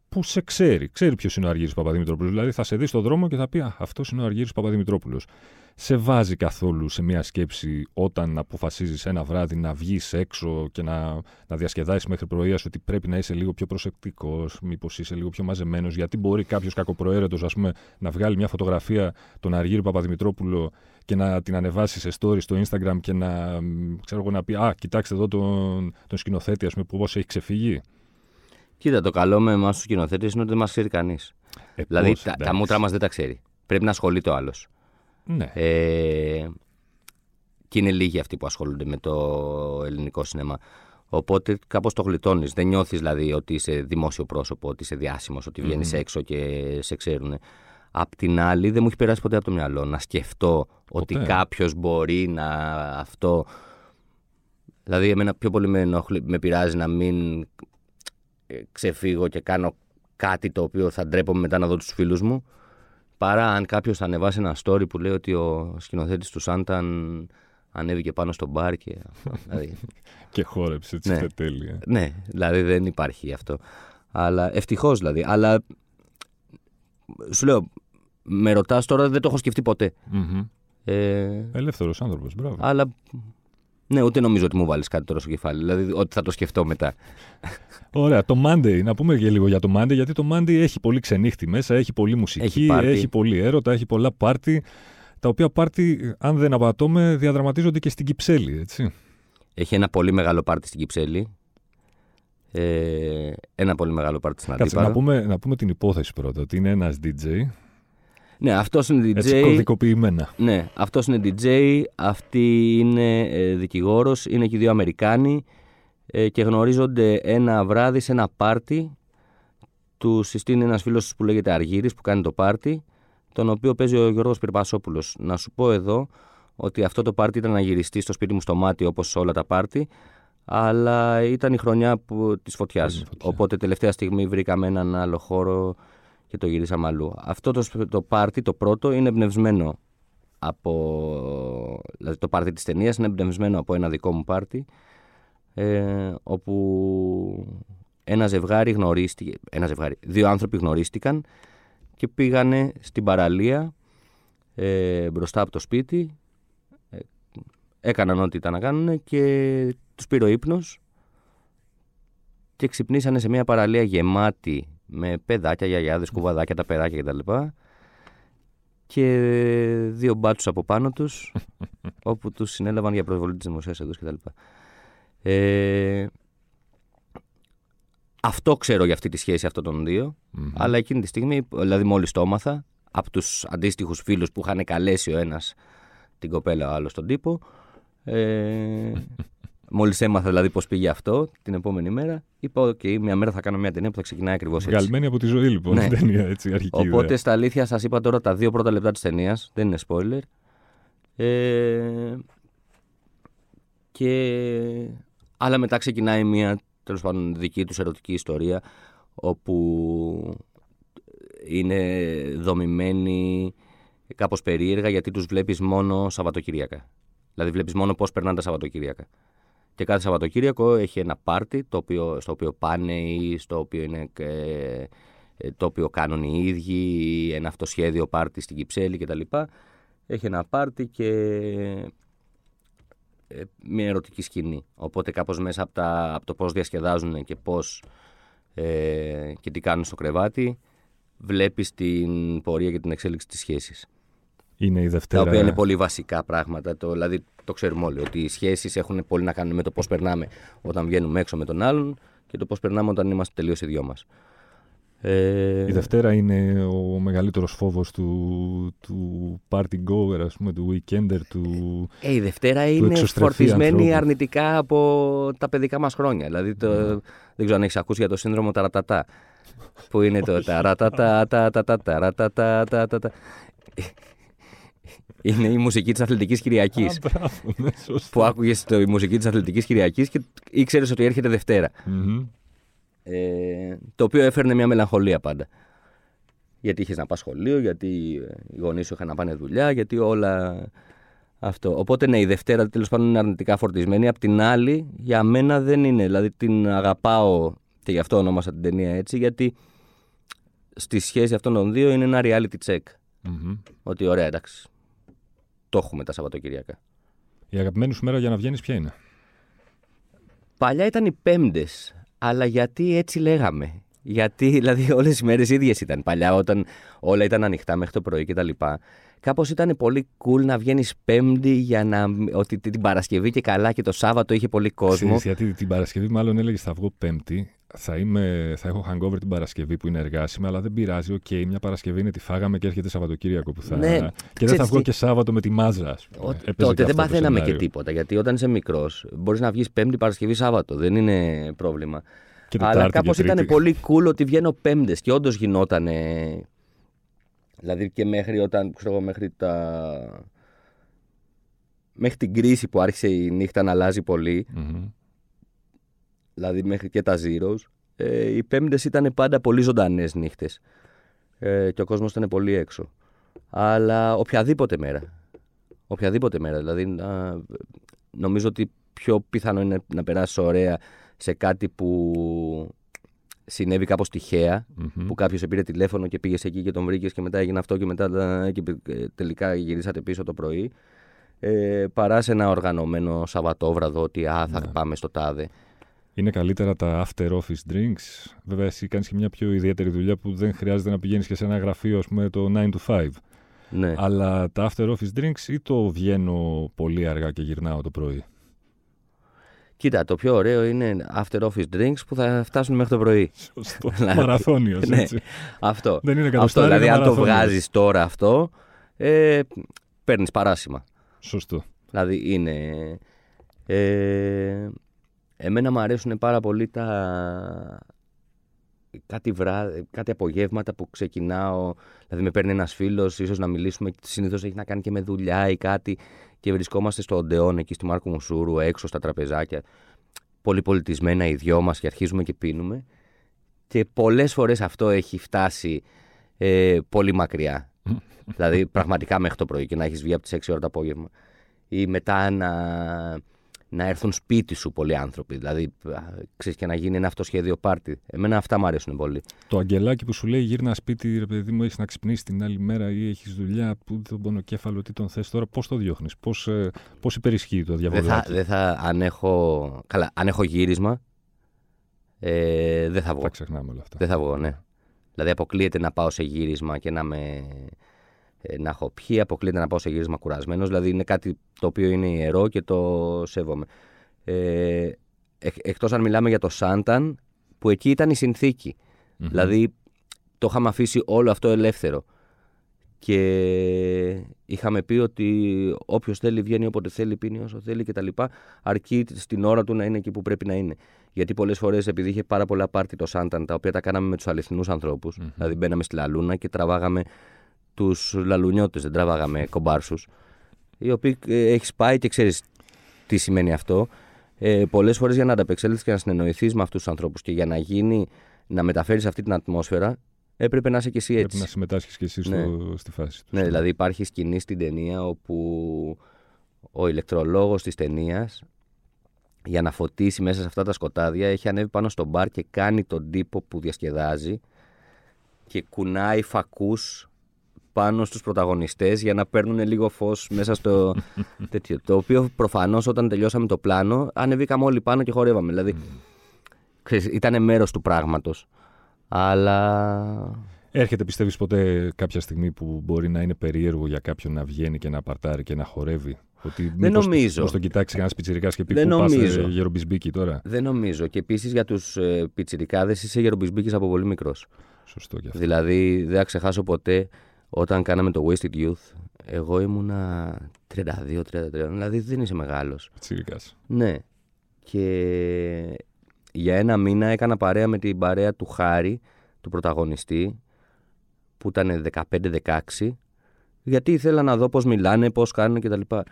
Speaker 1: που σε ξέρει. Ξέρει ποιος είναι ο Αργύρης Παπαδημητρόπουλος. Δηλαδή θα σε δει στον δρόμο και θα πει Α, αυτός είναι ο Αργύρης Παπαδημητρόπουλος. Σε βάζει καθόλου σε μια σκέψη όταν αποφασίζεις ένα βράδυ να βγεις έξω και να, να διασκεδάσεις μέχρι πρωίας ότι πρέπει να είσαι λίγο πιο προσεκτικός, μήπως είσαι λίγο πιο μαζεμένος. Γιατί μπορεί κάποιος κακοπροαίρετος, ας πούμε, να βγάλει μια φωτογραφία τον Αργύρη Παπαδημητρόπουλο και να την ανεβάσει σε story στο Instagram και να, μ, ξέρω εγώ, να πει Α, κοιτάξτε εδώ τον, τον σκηνοθέτη, ας πούμε, που πώς έχει ξεφύγει.
Speaker 2: Κοίτα, το καλό με εμάς τους σκηνοθέτες είναι ότι δεν μας ξέρει κανείς.
Speaker 1: Ε,
Speaker 2: Δηλαδή
Speaker 1: πώς,
Speaker 2: τα, τα
Speaker 1: εντάξει.
Speaker 2: μούτρα μας δεν τα ξέρει. Πρέπει να ασχολείται ο άλλος.
Speaker 1: Ναι.
Speaker 2: Ε, και είναι λίγοι αυτοί που ασχολούνται με το ελληνικό σινεμά. Οπότε κάπως το γλιτώνεις. Δεν νιώθεις δηλαδή ότι είσαι δημόσιο πρόσωπο, ότι είσαι διάσημος, ότι βγαίνεις έξω και σε ξέρουν. Απ' την άλλη δεν μου έχει περάσει ποτέ από το μυαλό να σκεφτώ ότι
Speaker 1: Ποτέ.
Speaker 2: κάποιος μπορεί να αυτό... Δηλαδή εμένα πιο πολύ με, ενοχλεί, με πειράζει να μην ε, ξεφύγω και κάνω κάτι το οποίο θα ντρέπομαι μετά να δω τους φίλους μου παρά αν κάποιος θα ανεβάσει ένα story που λέει ότι ο σκηνοθέτης του Σάνταν ανέβηκε πάνω στο μπαρ και αυτό. δηλαδή,
Speaker 1: Και χόρεψε, έτσι
Speaker 2: Ναι.
Speaker 1: ναι. τέλεια.
Speaker 2: ναι, δηλαδή δεν υπάρχει αυτό. Αλλά ευτυχώς δηλαδή. Αλλά σου λέω, με ρωτάς τώρα, δεν το έχω σκεφτεί ποτέ.
Speaker 1: Μμμ.
Speaker 2: Ε,
Speaker 1: Ελεύθερος άνθρωπος, μπράβο.
Speaker 2: αλλά ναι, ούτε νομίζω ότι μου βάλεις κάτι τώρα στο κεφάλι. Δηλαδή ότι θα το σκεφτώ μετά.
Speaker 1: Ωραία, το Monday. Να πούμε και λίγο για το Monday, γιατί το Monday έχει πολύ ξενύχτη μέσα, έχει πολύ μουσική,
Speaker 2: Έχει πάρτι.
Speaker 1: έχει πολύ έρωτα, έχει πολλά πάρτι. Τα οποία πάρτι, αν δεν απατώμε, διαδραματίζονται και στην Κυψέλη, έτσι.
Speaker 2: Έχει ένα πολύ μεγάλο πάρτι στην Κυψέλη. Ε, ένα πολύ μεγάλο πάρτι στην
Speaker 1: Κάτσε,
Speaker 2: Αντίπαρο.
Speaker 1: να πούμε, να πούμε την υπόθεση πρώτα, ότι είναι ένας DJ,
Speaker 2: Ναι, αυτός είναι DJ.
Speaker 1: έτσι κωδικοποιημένα.
Speaker 2: Ναι, αυτός είναι DJ, αυτή είναι ε, δικηγόρος, είναι και οι δύο Αμερικάνοι. ε, και γνωρίζονται ένα βράδυ σε ένα πάρτι. Τους συστήνει ένας φίλος που λέγεται Αργύρης που κάνει το πάρτι, τον οποίο παίζει ο Γιώργος Πυρπασόπουλος. Να σου πω εδώ ότι αυτό το πάρτι ήταν να γυριστεί στο σπίτι μου στο μάτι όπως όλα τα πάρτι, αλλά ήταν η χρονιά που, της φωτιάς. Οπότε τελευταία στιγμή βρήκαμε έναν άλλο χώρο και το γυρίσαμε αλλού. Αυτό το, το πάρτι, το πρώτο, είναι εμπνευσμένο από... Δηλαδή το πάρτι της ταινίας είναι εμπνευσμένο από ένα δικό μου πάρτι, ε, όπου ένα ζευγάρι γνωρίστηκε, ένα ζευγάρι, δύο άνθρωποι γνωρίστηκαν και πήγανε στην παραλία ε, μπροστά από το σπίτι έκαναν ό,τι ήταν να κάνουν και τους πήρε ο ύπνος και ξυπνήσανε σε μια παραλία γεμάτη με παιδάκια, γιαγιάδες, κουβαδάκια, τα παιδάκια κτλ. Και δύο μπάτσους από πάνω τους όπου τους συνέλαβαν για προσβολή της δημοσίας εδώ κτλ. Ε, αυτό ξέρω για αυτή τη σχέση αυτών των δυο αλλά εκείνη τη στιγμή, δηλαδή μόλις το έμαθα, από τους αντίστοιχους φίλους που είχαν καλέσει ο ένας την κοπέλα, ο άλλος τον τύπο, ε, Μόλις έμαθα δηλαδή πώ πήγε αυτό την επόμενη μέρα, είπα: OK, μια μέρα θα κάνω μια ταινία που θα ξεκινάει ακριβώς έτσι.
Speaker 1: Βγαλμένη από τη ζωή, λοιπόν. Ναι. Ταινία, έτσι, αρχική
Speaker 2: Οπότε
Speaker 1: ιδέα.
Speaker 2: στα αλήθεια σας είπα τώρα τα δύο πρώτα λεπτά της ταινίας. Δεν είναι spoiler. Ε, και... Αλλά μετά ξεκινάει μια τέλος πάντων δική τους ερωτική ιστορία όπου είναι δομημένη κάπως περίεργα γιατί τους βλέπεις μόνο Σαββατοκυριακά. Δηλαδή βλέπεις μόνο πώς περνάνε τα Σαββατοκύριακα. Και κάθε Σαββατοκύριακο έχει ένα πάρτι το οποίο, στο οποίο πάνε ή στο οποίο είναι, ε, το οποίο κάνουν οι ίδιοι ή ένα αυτοσχέδιο πάρτι στην Κυψέλη κτλ. Έχει ένα πάρτι και ε, μια ερωτική σκηνή. Οπότε κάπως μέσα από, τα, από το πώς διασκεδάζουν και πώς ε, και τι κάνουν στο κρεβάτι βλέπεις την πορεία και την εξέλιξη της σχέσης.
Speaker 1: Είναι η Δευτέρα.
Speaker 2: Τα οποία είναι πολύ βασικά πράγματα. Το, δηλαδή το ξέρουμε όλοι ότι οι σχέσεις έχουν πολύ να κάνουν με το πώς περνάμε όταν βγαίνουμε έξω με τον άλλον και το πώς περνάμε όταν είμαστε τελείως οι δυο μας.
Speaker 1: Ε... Η Δευτέρα είναι ο μεγαλύτερος φόβος του, του party goer, ας πούμε, του weekender, του
Speaker 2: ε, Η Δευτέρα είναι φορτισμένη ανθρώπου. αρνητικά από τα παιδικά μας χρόνια. Δηλαδή, το, mm. δεν ξέρω αν έχεις ακούσει για το σύνδρομο ταρατατά, που είναι το ταρατατά, είναι η μουσική της Αθλητικής Κυριακής.
Speaker 1: Ναι,
Speaker 2: που άκουγες η μουσική της Αθλητικής Κυριακής και ήξερες ότι έρχεται Ε, το οποίο έφερνε μια μελαγχολία πάντα. Γιατί είχες να πας σχολείο, γιατί οι γονείς σου είχαν να πάνε δουλειά, γιατί όλα αυτό. Οπότε ναι, η Δευτέρα τέλος πάντων είναι αρνητικά φορτισμένη. Απ' την άλλη, για μένα δεν είναι. Δηλαδή την αγαπάω και γι' αυτό ονόμασα την ταινία έτσι, γιατί στη σχέση αυτών των δύο είναι ένα reality check. Ότι ωραία, εντάξει το έχουμε τα Σαββατοκυριακά.
Speaker 1: Η αγαπημένη σου μέρα για να βγαίνεις ποια είναι;
Speaker 2: Παλιά ήταν οι Πέμπτες. Αλλά γιατί έτσι λέγαμε; Γιατί δηλαδή όλες οι μέρες ίδιες ήταν. Παλιά όταν όλα ήταν ανοιχτά μέχρι το πρωί κτλ. Κάπως ήταν πολύ cool να βγαίνεις Πέμπτη για να. ότι την Παρασκευή και καλά και το Σάββατο είχε πολύ κόσμο.
Speaker 1: Ξέρεις, γιατί την Παρασκευή μάλλον έλεγες θα βγω Πέμπτη; Θα, είμαι, θα έχω hangover την Παρασκευή που είναι εργάσιμη, αλλά δεν πειράζει. Οκ, okay, μια Παρασκευή είναι τη φάγαμε και έρχεται Σαββατοκύριακο που θα. Ναι, και δεν θα βγω και Σάββατο με τη μάζα, ας πούμε.
Speaker 2: τότε δεν παθαίναμε και τίποτα. Γιατί όταν είσαι μικρός, μπορείς να βγεις Πέμπτη, Παρασκευή, Σάββατο. Δεν είναι πρόβλημα.
Speaker 1: Και
Speaker 2: αλλά κάπως ήταν πολύ cool ότι βγαίνω Πέμπτες και όντως γινόταν. Δηλαδή και μέχρι όταν. ξέρω μέχρι τα. Μέχρι την κρίση που άρχισε η νύχτα να αλλάζει δηλαδή μέχρι και τα Zeros, ε, οι πέμπτες ήταν πάντα πολύ ζωντανές νύχτες ε, και ο κόσμος ήταν πολύ έξω. Αλλά οποιαδήποτε μέρα, οποιαδήποτε μέρα, δηλαδή νομίζω ότι πιο πιθανό είναι να περάσεις ωραία σε κάτι που συνέβη κάπως που κάποιος σε πήρε τηλέφωνο και πήγες εκεί και τον βρήκες και μετά έγινε αυτό και μετά και ε, τελικά γυρίσατε πίσω το πρωί, ε, παρά σε ένα οργανωμένο Σαββατόβραδο ότι α, θα ναι. πάμε στο τάδε
Speaker 1: είναι καλύτερα τα after office drinks. Βέβαια, εσύ κάνεις και μια πιο ιδιαίτερη δουλειά που δεν χρειάζεται να πηγαίνεις και σε ένα γραφείο, ας πούμε, το 9 to 5.
Speaker 2: Ναι.
Speaker 1: Αλλά τα after office drinks ή το βγαίνω πολύ αργά και γυρνάω το πρωί;
Speaker 2: Κοίτα, το πιο ωραίο είναι after office drinks που θα φτάσουν μέχρι το πρωί.
Speaker 1: Σωστό. Δηλαδή, Μαραθώνιος.
Speaker 2: Ναι, αυτό.
Speaker 1: Δεν είναι
Speaker 2: αυτό, Δηλαδή, αν το βγάζεις τώρα αυτό, ε, παίρνεις παράσημα.
Speaker 1: Σωστό.
Speaker 2: Δηλαδή, είναι. Ε, εμένα μου αρέσουν πάρα πολύ τα, κάτι, βρά, κάτι απογεύματα που ξεκινάω, δηλαδή με παίρνει ένας φίλος, ίσως να μιλήσουμε, συνήθως έχει να κάνει και με δουλειά ή κάτι, και βρισκόμαστε στο Οντεόν εκεί στη Μάρκο Μουσούρου, έξω στα τραπεζάκια, πολύ πολιτισμένα οι δυο μας και αρχίζουμε και πίνουμε. Και πολλές φορές αυτό έχει φτάσει ε, πολύ μακριά. δηλαδή πραγματικά μέχρι το πρωί και να έχεις βγει από τις 6 ώρα το απόγευμα. Ή μετά να να έρθουν σπίτι σου πολλοί άνθρωποι. Δηλαδή, ξέρεις και να γίνει ένα αυτοσχέδιο πάρτι. Εμένα αυτά μου αρέσουν πολύ.
Speaker 1: Το αγγελάκι που σου λέει γύρνα σπίτι, ρε παιδί μου, έχεις να ξυπνήσεις την άλλη μέρα ή έχεις δουλειά, που τον πονοκέφαλο, τι τον θες τώρα, πώς το διώχνεις, πώς πώς ε, υπερισχύει το διαβολάκι.
Speaker 2: Δεν θα, δεν θα αν, έχω, καλά, αν έχω γύρισμα, ε, δεν θα βγω.
Speaker 1: Θα ξεχνάμε όλα αυτά.
Speaker 2: Δεν θα βγω, ναι. Δηλαδή, αποκλείεται να πάω σε γύρισμα και να με ε, να έχω πιει, αποκλείεται να πάω σε γύρισμα κουρασμένος. Δηλαδή είναι κάτι το οποίο είναι ιερό και το σέβομαι. Ε, Εκτός αν μιλάμε για το Σάνταν, που εκεί ήταν η συνθηκη Δηλαδή το είχαμε αφήσει όλο αυτό ελεύθερο. Και είχαμε πει ότι όποιος θέλει βγαίνει όποτε θέλει, πίνει όσο θέλει κτλ. Αρκεί στην ώρα του να είναι εκεί που πρέπει να είναι. Γιατί πολλές φορές, επειδή είχε πάρα πολλά πάρτι το Σάνταν, τα οποία τα κάναμε με τους αληθινούς ανθρώπους, δηλαδή μπαίναμε στη Λαλούνα και τραβάγαμε τους λαλουνιώτες, δεν τραβάγαμε κομπάρσους. Οι οποίοι ε, έχεις πάει και ξέρεις τι σημαίνει αυτό. Ε, Πολλές φορές για να ανταπεξέλθεις και να συνεννοηθείς με αυτούς τους ανθρώπους και για να γίνει, να μεταφέρεις αυτή την ατμόσφαιρα, έπρεπε να είσαι και εσύ έτσι.
Speaker 1: Πρέπει να συμμετάσχεις και εσύ στο, ναι. στη φάση του.
Speaker 2: Ναι, δηλαδή υπάρχει σκηνή στην ταινία όπου ο ηλεκτρολόγος της ταινίας για να φωτίσει μέσα σε αυτά τα σκοτάδια έχει ανέβει πάνω στο μπαρ και κάνει τον τύπο που διασκεδάζει και κουνάει φακούς πάνω στους πρωταγωνιστές για να παίρνουν λίγο φως μέσα στο τέτοιο. Το οποίο προφανώς όταν τελειώσαμε το πλάνο ανεβήκαμε όλοι πάνω και χορεύαμε. Δηλαδή ήταν μέρος του πράγματος. Αλλά...
Speaker 1: Έρχεται πιστεύεις ποτέ κάποια στιγμή που μπορεί να είναι περίεργο για κάποιον να βγαίνει και να παρτάρει και να χορεύει; Ότι
Speaker 2: δεν νομίζω.
Speaker 1: Πώ τον κοιτάξεις ένα πιτσυρικά και πει Δεν που νομίζω. Πας, γερομπισμπίκι τώρα.
Speaker 2: Δεν νομίζω. Και επίσης για τους ε, πιτσιρικάδες είσαι γερομπισμπίκι από πολύ μικρός.
Speaker 1: Σωστό και αυτό.
Speaker 2: Δηλαδή δεν θα ξεχάσω ποτέ όταν κάναμε το Wasted Youth, εγώ ήμουνα 32-33, δηλαδή δεν είσαι μεγάλος.
Speaker 1: Τσίρικας.
Speaker 2: Ναι. Και για ένα μήνα έκανα παρέα με την παρέα του Χάρη, του πρωταγωνιστή, που ήταν 15-16, γιατί ήθελα να δω πώς μιλάνε, πώς κάνουν κτλ. Και,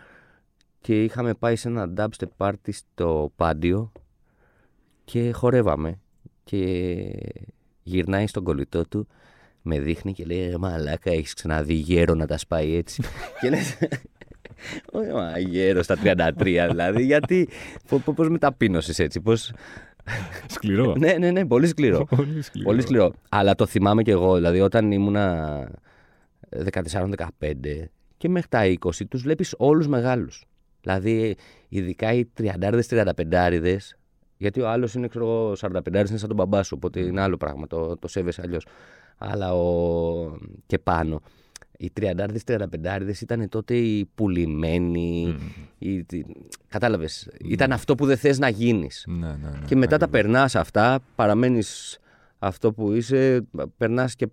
Speaker 2: και είχαμε πάει σε ένα dubstep party στο Πάντιο και χορεύαμε. Και γυρνάει στον κολλητό του με δείχνει και λέει Μαλάκα, έχεις ξαναδεί γέρο να τα σπάει έτσι. και λες. Όχι, μα γέρο στα 33 δηλαδή. Γιατί. Πώς με ταπείνωσε έτσι, πώς.
Speaker 1: Σκληρό.
Speaker 2: ναι, ναι, ναι, πολύ σκληρό.
Speaker 1: πολύ σκληρό.
Speaker 2: Πολύ σκληρό. Αλλά το θυμάμαι κι εγώ. Δηλαδή, όταν ήμουνα 14-15 και μέχρι τα 20, τους βλέπεις όλους μεγάλους. Δηλαδή, ειδικά οι 30-35 γιατί ο άλλος είναι, ξέρω 45 είναι σαν τον μπαμπά σου, οπότε είναι άλλο πράγμα. Το, το σέβεσαι αλλιώς αλλά ο... και πάνω. Οι 30-35 ήταν τότε οι πουλημένοι. Mm. Κατάλαβες. Ήταν αυτό που δεν θες να γίνεις.
Speaker 1: Ναι, ναι, ναι,
Speaker 2: και μετά τα περνάς αυτά, παραμένεις αυτό που είσαι, περνάς και,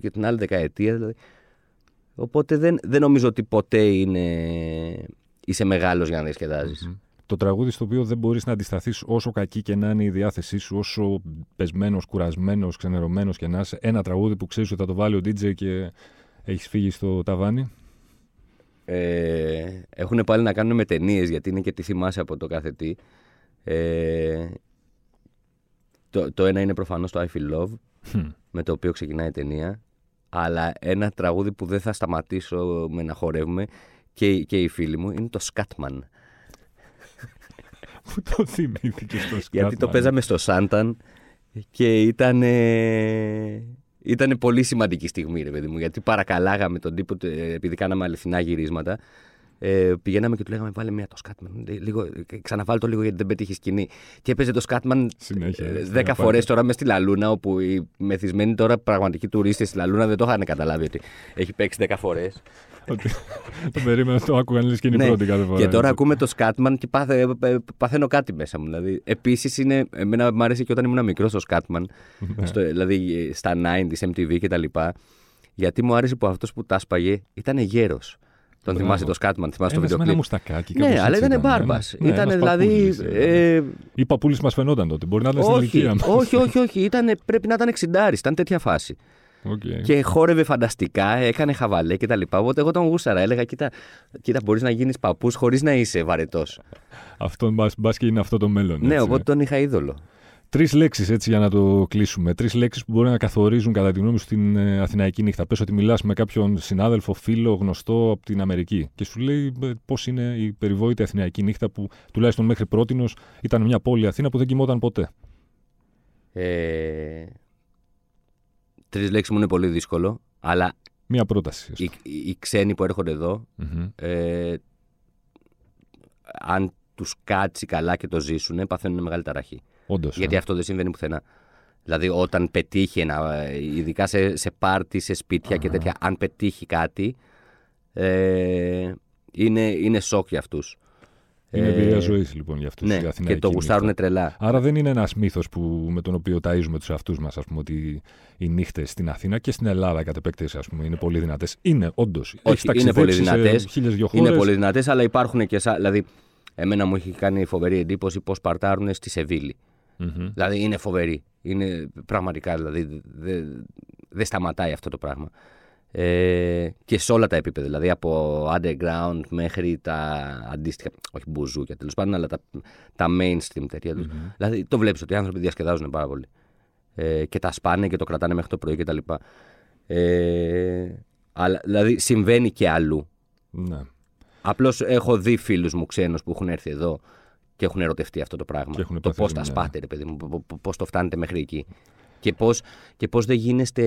Speaker 2: και την άλλη δεκαετία. Δηλαδή. Οπότε δεν, δεν νομίζω ότι ποτέ είναι, είσαι μεγάλος για να διασκεδάζεις
Speaker 1: το τραγούδι στο οποίο δεν μπορείς να αντισταθείς όσο κακή και να είναι η διάθεσή σου, όσο πεσμένος, κουρασμένος, ξενερωμένος και να είσαι. Ένα τραγούδι που ξέρεις ότι θα το βάλει ο DJ και έχεις φύγει στο ταβάνι.
Speaker 2: Ε, έχουν πάλι να κάνουν με ταινίες γιατί είναι και τι θυμάσαι από το κάθε τι. Ε, το, το ένα είναι προφανώς το I Feel Love με το οποίο ξεκινάει η ταινία αλλά ένα τραγούδι που δεν θα σταματήσω με να χορεύουμε και, και οι φίλοι μου είναι το Scatman
Speaker 1: Πού το θυμήθηκε στο Σκάτμαν.
Speaker 2: Γιατί το παίζαμε στο Σάνταν και ήταν. Ήταν πολύ σημαντική στιγμή, ρε παιδί μου. Γιατί παρακαλάγαμε τον τύπο, επειδή κάναμε αληθινά γυρίσματα, ε, πηγαίναμε και του λέγαμε βάλε μια το Σκάτμαν. Λίγο, ξαναβάλω το λίγο γιατί δεν πετύχει σκηνή. Και έπαιζε το Σκάτμαν δέκα φορές τώρα μες στη Λαλούνα, όπου οι μεθυσμένοι τώρα πραγματικοί τουρίστες στη Λαλούνα δεν το είχαν καταλάβει ότι έχει παίξει δέκα φορές.
Speaker 1: Το περίμενα, το άκουγαν λες και είναι πρώτη κάθε φορά.
Speaker 2: Και τώρα ακούμε το Σκάτμαν και πάθε, ε, παθαίνω κάτι μέσα μου. Δηλαδή, Επίσης, εμένα μου άρεσε και όταν ήμουν μικρός το Σκάτμαν, στο, δηλαδή στα 90s, MTV κτλ. Γιατί μου άρεσε που αυτός που τα σπαγε ήταν γέρος. Τον θυμάσαι το Σκάτμαν, θυμάσαι το βίντεο
Speaker 1: Ένα μουστακάκι. κάπως
Speaker 2: Ναι, αλλά
Speaker 1: έτσι
Speaker 2: ήταν
Speaker 1: ναι.
Speaker 2: μπάρμπας.
Speaker 1: Ναι,
Speaker 2: ήταν
Speaker 1: ένας
Speaker 2: δηλαδή.
Speaker 1: παππούλης,
Speaker 2: ε,
Speaker 1: Η παππούλης μας φαινόταν τότε. Μπορεί να ήταν στην
Speaker 2: όχι,
Speaker 1: ηλικία μας.
Speaker 2: όχι, όχι, όχι. Ήταν, πρέπει να ήταν 60. Ήταν τέτοια φάση.
Speaker 1: Okay.
Speaker 2: Και χόρευε φανταστικά, έκανε χαβαλέ κτλ. Οπότε εγώ τον γούσταρα. Έλεγα, κοίτα, κοίτα μπορείς να γίνεις παππούς χωρίς να είσαι βαρετός.
Speaker 1: Αυτό μπας και είναι αυτό το μέλλον.
Speaker 2: Ναι,
Speaker 1: έτσι.
Speaker 2: οπότε τον είχα είδωλο.
Speaker 1: Τρεις λέξεις έτσι για να το κλείσουμε. Τρεις λέξεις που μπορεί να καθορίζουν κατά τη γνώμη σου την ε, Αθηναϊκή νύχτα. Πες ότι μιλάς με κάποιον συνάδελφο, φίλο, γνωστό από την Αμερική και σου λέει πώς είναι η περιβόητη Αθηναϊκή νύχτα που τουλάχιστον μέχρι πρώτη ήταν μια πόλη Αθήνα που δεν κοιμόταν ποτέ.
Speaker 2: Ε, Τρεις λέξεις μου είναι πολύ δύσκολο, αλλά
Speaker 1: Μια πρόταση. ας
Speaker 2: οι, οι ξένοι που έρχονται εδώ,
Speaker 1: πούμε. Μμμ.
Speaker 2: ε, αν τους κάτσει καλά και το ζήσουν, παθαίνουν μεγάλη ταραχή.
Speaker 1: Όντως,
Speaker 2: Γιατί
Speaker 1: ε.
Speaker 2: αυτό δεν συμβαίνει πουθενά. Δηλαδή, όταν πετύχει ένα, ειδικά σε, σε πάρτι, σε σπίτια και τέτοια, αν πετύχει κάτι, ε, είναι, είναι σοκ για αυτούς.
Speaker 1: Είναι εμπειρία ζωής λοιπόν για αυτούς.
Speaker 2: Ναι, και το γουστάρουν τρελά.
Speaker 1: Άρα δεν είναι ένας μύθος με τον οποίο ταΐζουμε τους εαυτού μας, ότι οι νύχτες στην Αθήνα και στην Ελλάδα κατ' επέκταση ας πούμε, είναι πολύ δυνατές. Είναι, όντως.
Speaker 2: Όχι, είναι πολύ δυνατές.
Speaker 1: Χίλιες δυο
Speaker 2: Είναι
Speaker 1: χώρες.
Speaker 2: πολύ δυνατές, αλλά υπάρχουν και. Σα, δηλαδή, εμένα μου έχει κάνει φοβερή εντύπωση πώς παρτάρουν στη Σεβίλη.
Speaker 1: Μμμ.
Speaker 2: Δηλαδή, είναι φοβερή. Είναι πραγματικά, δηλαδή, δεν δεν σταματάει αυτό το πράγμα. Ε, και σε όλα τα επίπεδα, δηλαδή από underground μέχρι τα αντίστοιχα, όχι μπουζούκια τέλος πάντων, αλλά τα, τα mainstream τέτοια τους. Δηλαδή το βλέπεις ότι οι άνθρωποι διασκεδάζουν πάρα πολύ. Ε, και τα σπάνε και το κρατάνε μέχρι το πρωί κτλ. Ε, αλλά, δηλαδή συμβαίνει και αλλού.
Speaker 1: Ναι.
Speaker 2: Απλώς έχω δει φίλους μου ξένους που έχουν έρθει εδώ και έχουν ερωτευτεί αυτό το πράγμα.
Speaker 1: Και έχουν
Speaker 2: το
Speaker 1: πάθει
Speaker 2: πώς τα
Speaker 1: ζημιά.
Speaker 2: σπάτε, ρε παιδί μου, πώς το φτάνετε μέχρι εκεί. Και πώς και πώς δεν γίνεστε.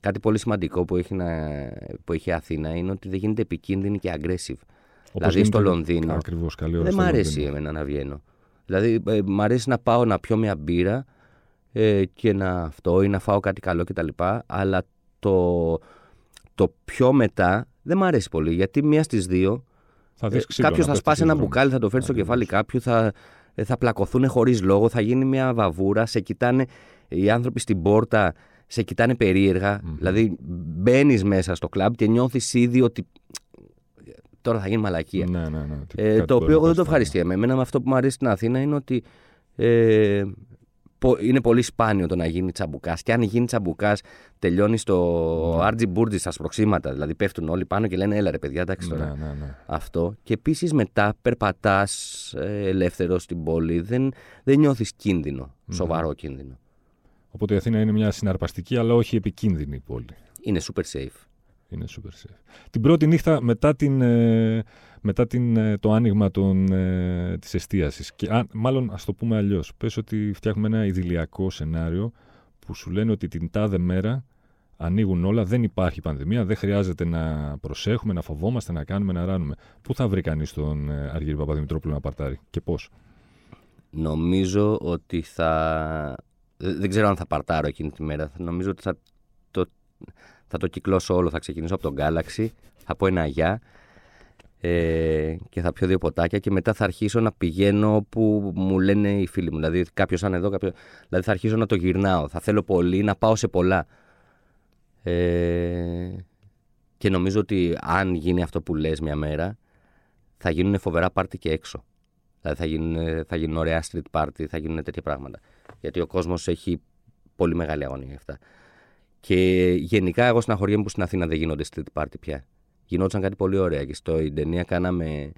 Speaker 2: Κάτι πολύ σημαντικό που έχει, να, που έχει η Αθήνα είναι ότι δεν γίνεται επικίνδυνη και aggressive. δηλαδή στο Λονδίνο.
Speaker 1: Ακριβώς, καλή ώρα.
Speaker 2: Δεν
Speaker 1: στο
Speaker 2: μ' αρέσει
Speaker 1: Λονδίνο.
Speaker 2: εμένα να βγαίνω. Δηλαδή, ε, μ' αρέσει να πάω να πιω μια μπύρα ε, και να αυτό ή να φάω κάτι καλό κτλ. Αλλά το, το πιο μετά δεν μ' αρέσει πολύ. Γιατί μία στις δύο
Speaker 1: Θα δεις
Speaker 2: ε,
Speaker 1: ξύλο
Speaker 2: κάποιος
Speaker 1: να
Speaker 2: θα
Speaker 1: πέφτει
Speaker 2: σπάσει
Speaker 1: στους
Speaker 2: ένα
Speaker 1: δρόμους.
Speaker 2: μπουκάλι, θα το φέρει στο
Speaker 1: Ακριβώς.
Speaker 2: κεφάλι κάποιου, θα, ε, θα πλακωθούν χωρίς λόγο, θα γίνει μια βαβούρα, σε κοιτάνε οι άνθρωποι στην πόρτα, σε κοιτάνε περίεργα. Δηλαδή μπαίνεις μέσα στο κλαμπ και νιώθεις ήδη ότι τώρα θα γίνει μαλακία.
Speaker 1: Ναι, ναι, ναι. Τι-
Speaker 2: Ε,
Speaker 1: κάτι
Speaker 2: το
Speaker 1: μπορεί
Speaker 2: οποίο εγώ
Speaker 1: να
Speaker 2: δεν το
Speaker 1: πας
Speaker 2: ευχαριστιέμαι. Εμένα με αυτό που μου αρέσει στην Αθήνα είναι ότι ε, πο- είναι πολύ σπάνιο το να γίνει τσαμπουκάς. Και αν γίνει τσαμπουκάς, τελειώνεις στο άρτζι μπούρτζι στα σπρωξίματα. Δηλαδή πέφτουν όλοι πάνω και λένε Έλα ρε παιδιά, εντάξει
Speaker 1: Ναι,
Speaker 2: τώρα.
Speaker 1: ναι, ναι.
Speaker 2: Αυτό. Και επίσης μετά περπατάς ε, ελεύθερος στην πόλη. Δεν, δεν νιώθεις κίνδυνο, σοβαρό κίνδυνο.
Speaker 1: Οπότε η Αθήνα είναι μια συναρπαστική αλλά όχι επικίνδυνη πόλη.
Speaker 2: Είναι super safe.
Speaker 1: Είναι super safe. Την πρώτη νύχτα μετά, την, ε, μετά την, ε, το άνοιγμα των, ε, της εστίασης. Και, α, μάλλον ας το πούμε αλλιώς. Πες ότι φτιάχνουμε ένα ιδηλιακό σενάριο που σου λένε ότι την τάδε μέρα ανοίγουν όλα, δεν υπάρχει πανδημία, δεν χρειάζεται να προσέχουμε, να φοβόμαστε, να κάνουμε, να ράνουμε. Πού θα βρει κανείς τον ε, Αργύρη Παπαδημητρόπουλο να παρτάρει και πώς;
Speaker 2: Νομίζω ότι θα. Δεν δεν ξέρω αν θα παρτάρω εκείνη τη μέρα. Νομίζω ότι θα το, θα το κυκλώσω όλο. Θα ξεκινήσω από τον Galaxy, θα πω ένα γεια ε, και θα πιω δύο ποτάκια και μετά θα αρχίσω να πηγαίνω όπου μου λένε οι φίλοι μου. Δηλαδή κάποιος αν εδώ, κάποιο... δηλαδή θα αρχίσω να το γυρνάω. Θα θέλω πολύ να πάω σε πολλά. Ε, και νομίζω ότι αν γίνει αυτό που λες μια μέρα, θα γίνουν φοβερά πάρτι και έξω. Δηλαδή θα γίνουν, θα γίνουν ωραία street party, θα γίνουν τέτοια πράγματα. Γιατί ο κόσμος έχει πολύ μεγάλη αγωνία για αυτά. Και γενικά εγώ συναχωριέμαι που στην Αθήνα δεν γίνονται street party πια. Γινόντουσαν κάτι πολύ ωραία και στο Ιντενία κάναμε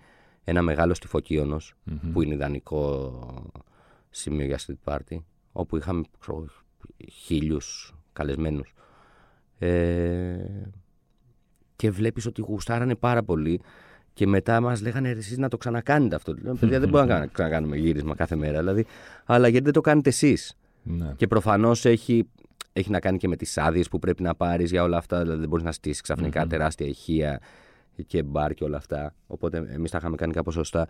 Speaker 2: ένα μεγάλο στη Φωκίωνος, που είναι ιδανικό σημείο για street party, όπου είχαμε ξέρω, χίλιους καλεσμένους. Ε, και βλέπεις ότι γουστάρανε πάρα πολύ και μετά μας λέγανε εσείς να το ξανακάνετε αυτό. Λέω, Παιδιά, δεν μπορούμε να κάνα- ξανακάνουμε γύρισμα κάθε μέρα. Δηλαδή, αλλά γιατί δεν το κάνετε εσείς;
Speaker 1: Ναι.
Speaker 2: Και προφανώς έχει, έχει να κάνει και με τις άδειες που πρέπει να πάρεις για όλα αυτά. Δηλαδή, δεν μπορείς να στήσεις ξαφνικά τεράστια ηχεία και μπαρ και όλα αυτά. Οπότε εμείς τα είχαμε κάνει κάπως σωστά.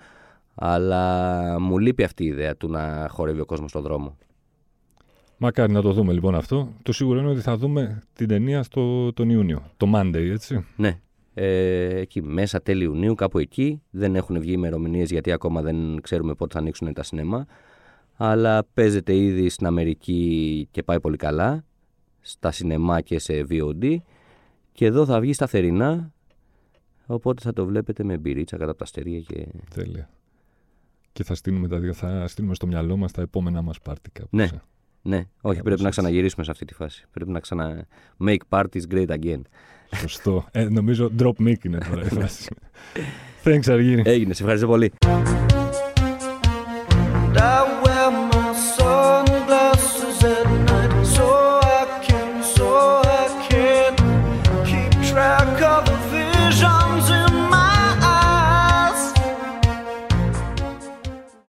Speaker 2: Αλλά μου λείπει αυτή η ιδέα του να χορεύει ο κόσμος στον δρόμο.
Speaker 1: Μακάρι να το δούμε λοιπόν αυτό. Το σίγουρο είναι ότι θα δούμε την ταινία στο, τον Ιούνιο. Το Monday, έτσι.
Speaker 2: Ναι. Ε, εκεί μέσα τέλη Ιουνίου, κάπου εκεί. Δεν έχουν βγει ημερομηνίες γιατί ακόμα δεν ξέρουμε πότε θα ανοίξουν τα σινέμα. Αλλά παίζεται ήδη στην Αμερική και πάει πολύ καλά. Στα σινεμά και σε VOD. Και εδώ θα βγει σταθερινά Οπότε θα το βλέπετε με μπυρίτσα κατά τα αστέρια και.
Speaker 1: Τέλεια. Και θα στείλουμε τα δύο, θα στείλουμε στο μυαλό μας τα επόμενά μας πάρτι κάπως.
Speaker 2: Ναι. Ναι, όχι, πρέπει να ξαναγυρίσουμε σε αυτή τη φάση. Πρέπει να ξανα. Make parties great again.
Speaker 1: Σωστό. ε, νομίζω drop mic είναι τώρα η φάση. Thanks, Αργύρι.
Speaker 2: Έγινε, σε ευχαριστώ πολύ.